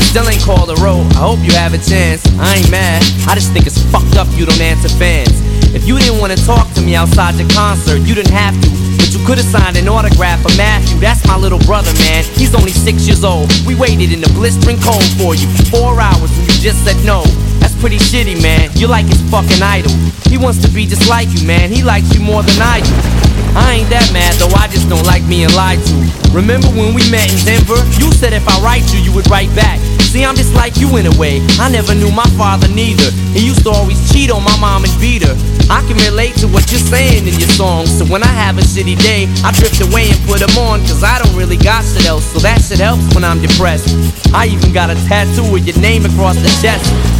You still ain't called a road. I hope you have a chance. I ain't mad. I just think it's fucked up you don't answer fans. If you didn't want to talk to me outside your concert, you didn't have to. But you could have signed an autograph for Matthew. That's my little brother, man. He's only six years old. We waited in the blistering cold for you for four hours and you just said no. That's pretty shitty, man. You're like his fucking idol. He wants to be just like you, man. He likes you more than I do. I ain't that mad though, I just don't like being lied to. Remember when we met in Denver? You said if I write you, you would write back. See, I'm just like you in a way. I never knew my father neither. He used to always cheat on my mom and beat her. I can relate to what you're saying in your songs. So when I have a shitty day, I drift away and put them on. Cause I don't really got shit else. So that shit helps when I'm depressed. I even got a tattoo with your name across the chest.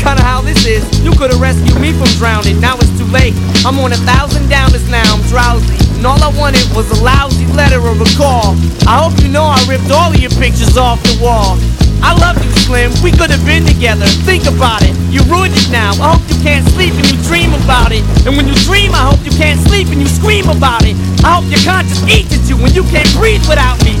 Kinda how this is. You could have rescued me from drowning. Now it's too late. I'm on a thousand downers now. I'm drowsy. And all I wanted was a lousy letter or a call. I hope you know I ripped all of your pictures off the wall. I love you, Slim. We could have been together. Think about it. You ruined it now. I hope you can't sleep and you dream about it. And when you dream, I hope you can't sleep and you scream about it. I hope your conscience eats at you when you can't breathe without me.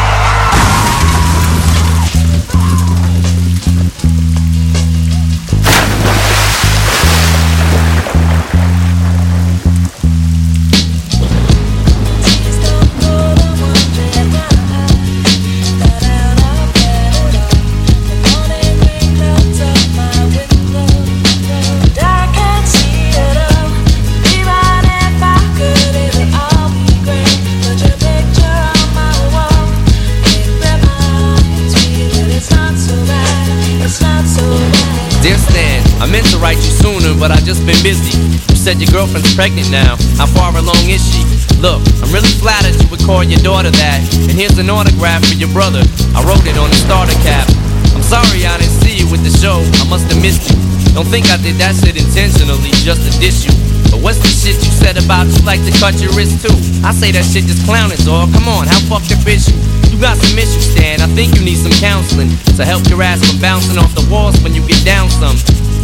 Been busy. You said your girlfriend's pregnant now. How far along is she? Look, I'm really flattered you would call your daughter that. And here's an autograph for your brother. I wrote it on the starter cap. I'm sorry I didn't see you with the show. I must have missed you. Don't think I did that shit intentionally just to diss you. But what's the shit you said about you like to cut your wrist too? I say that shit just clowning, dog. Come on, how fucked up is you? You got some issues, Stan. I think you need some counseling to help your ass from bouncing off the walls when you get down some.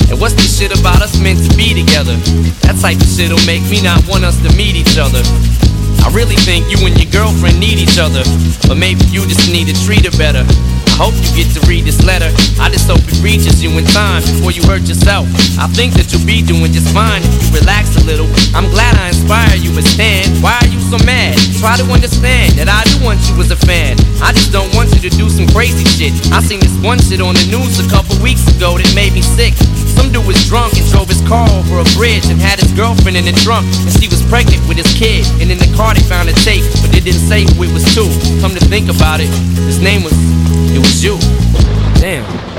And what's this shit about us meant to be together? That type of shit'll make me not want us to meet each other. I really think you and your girlfriend need each other, but maybe you just need to treat her better. I hope you get to read this letter. I just hope it reaches you in time before you hurt yourself. I think that you'll be doing just fine if you relax a little. I'm glad I inspire you, but Stan, why are you so mad? Try to understand that I do want you as a fan. I just don't want you to do some crazy shit. I seen this one shit on the news a couple weeks ago that made me sick. Some dude was drunk and drove his car over a bridge and had his girlfriend in the trunk, and she was pregnant with his kid. And in the car they found a tape, but they didn't say who it was to. Come to think about it, his name was, it was you. Damn.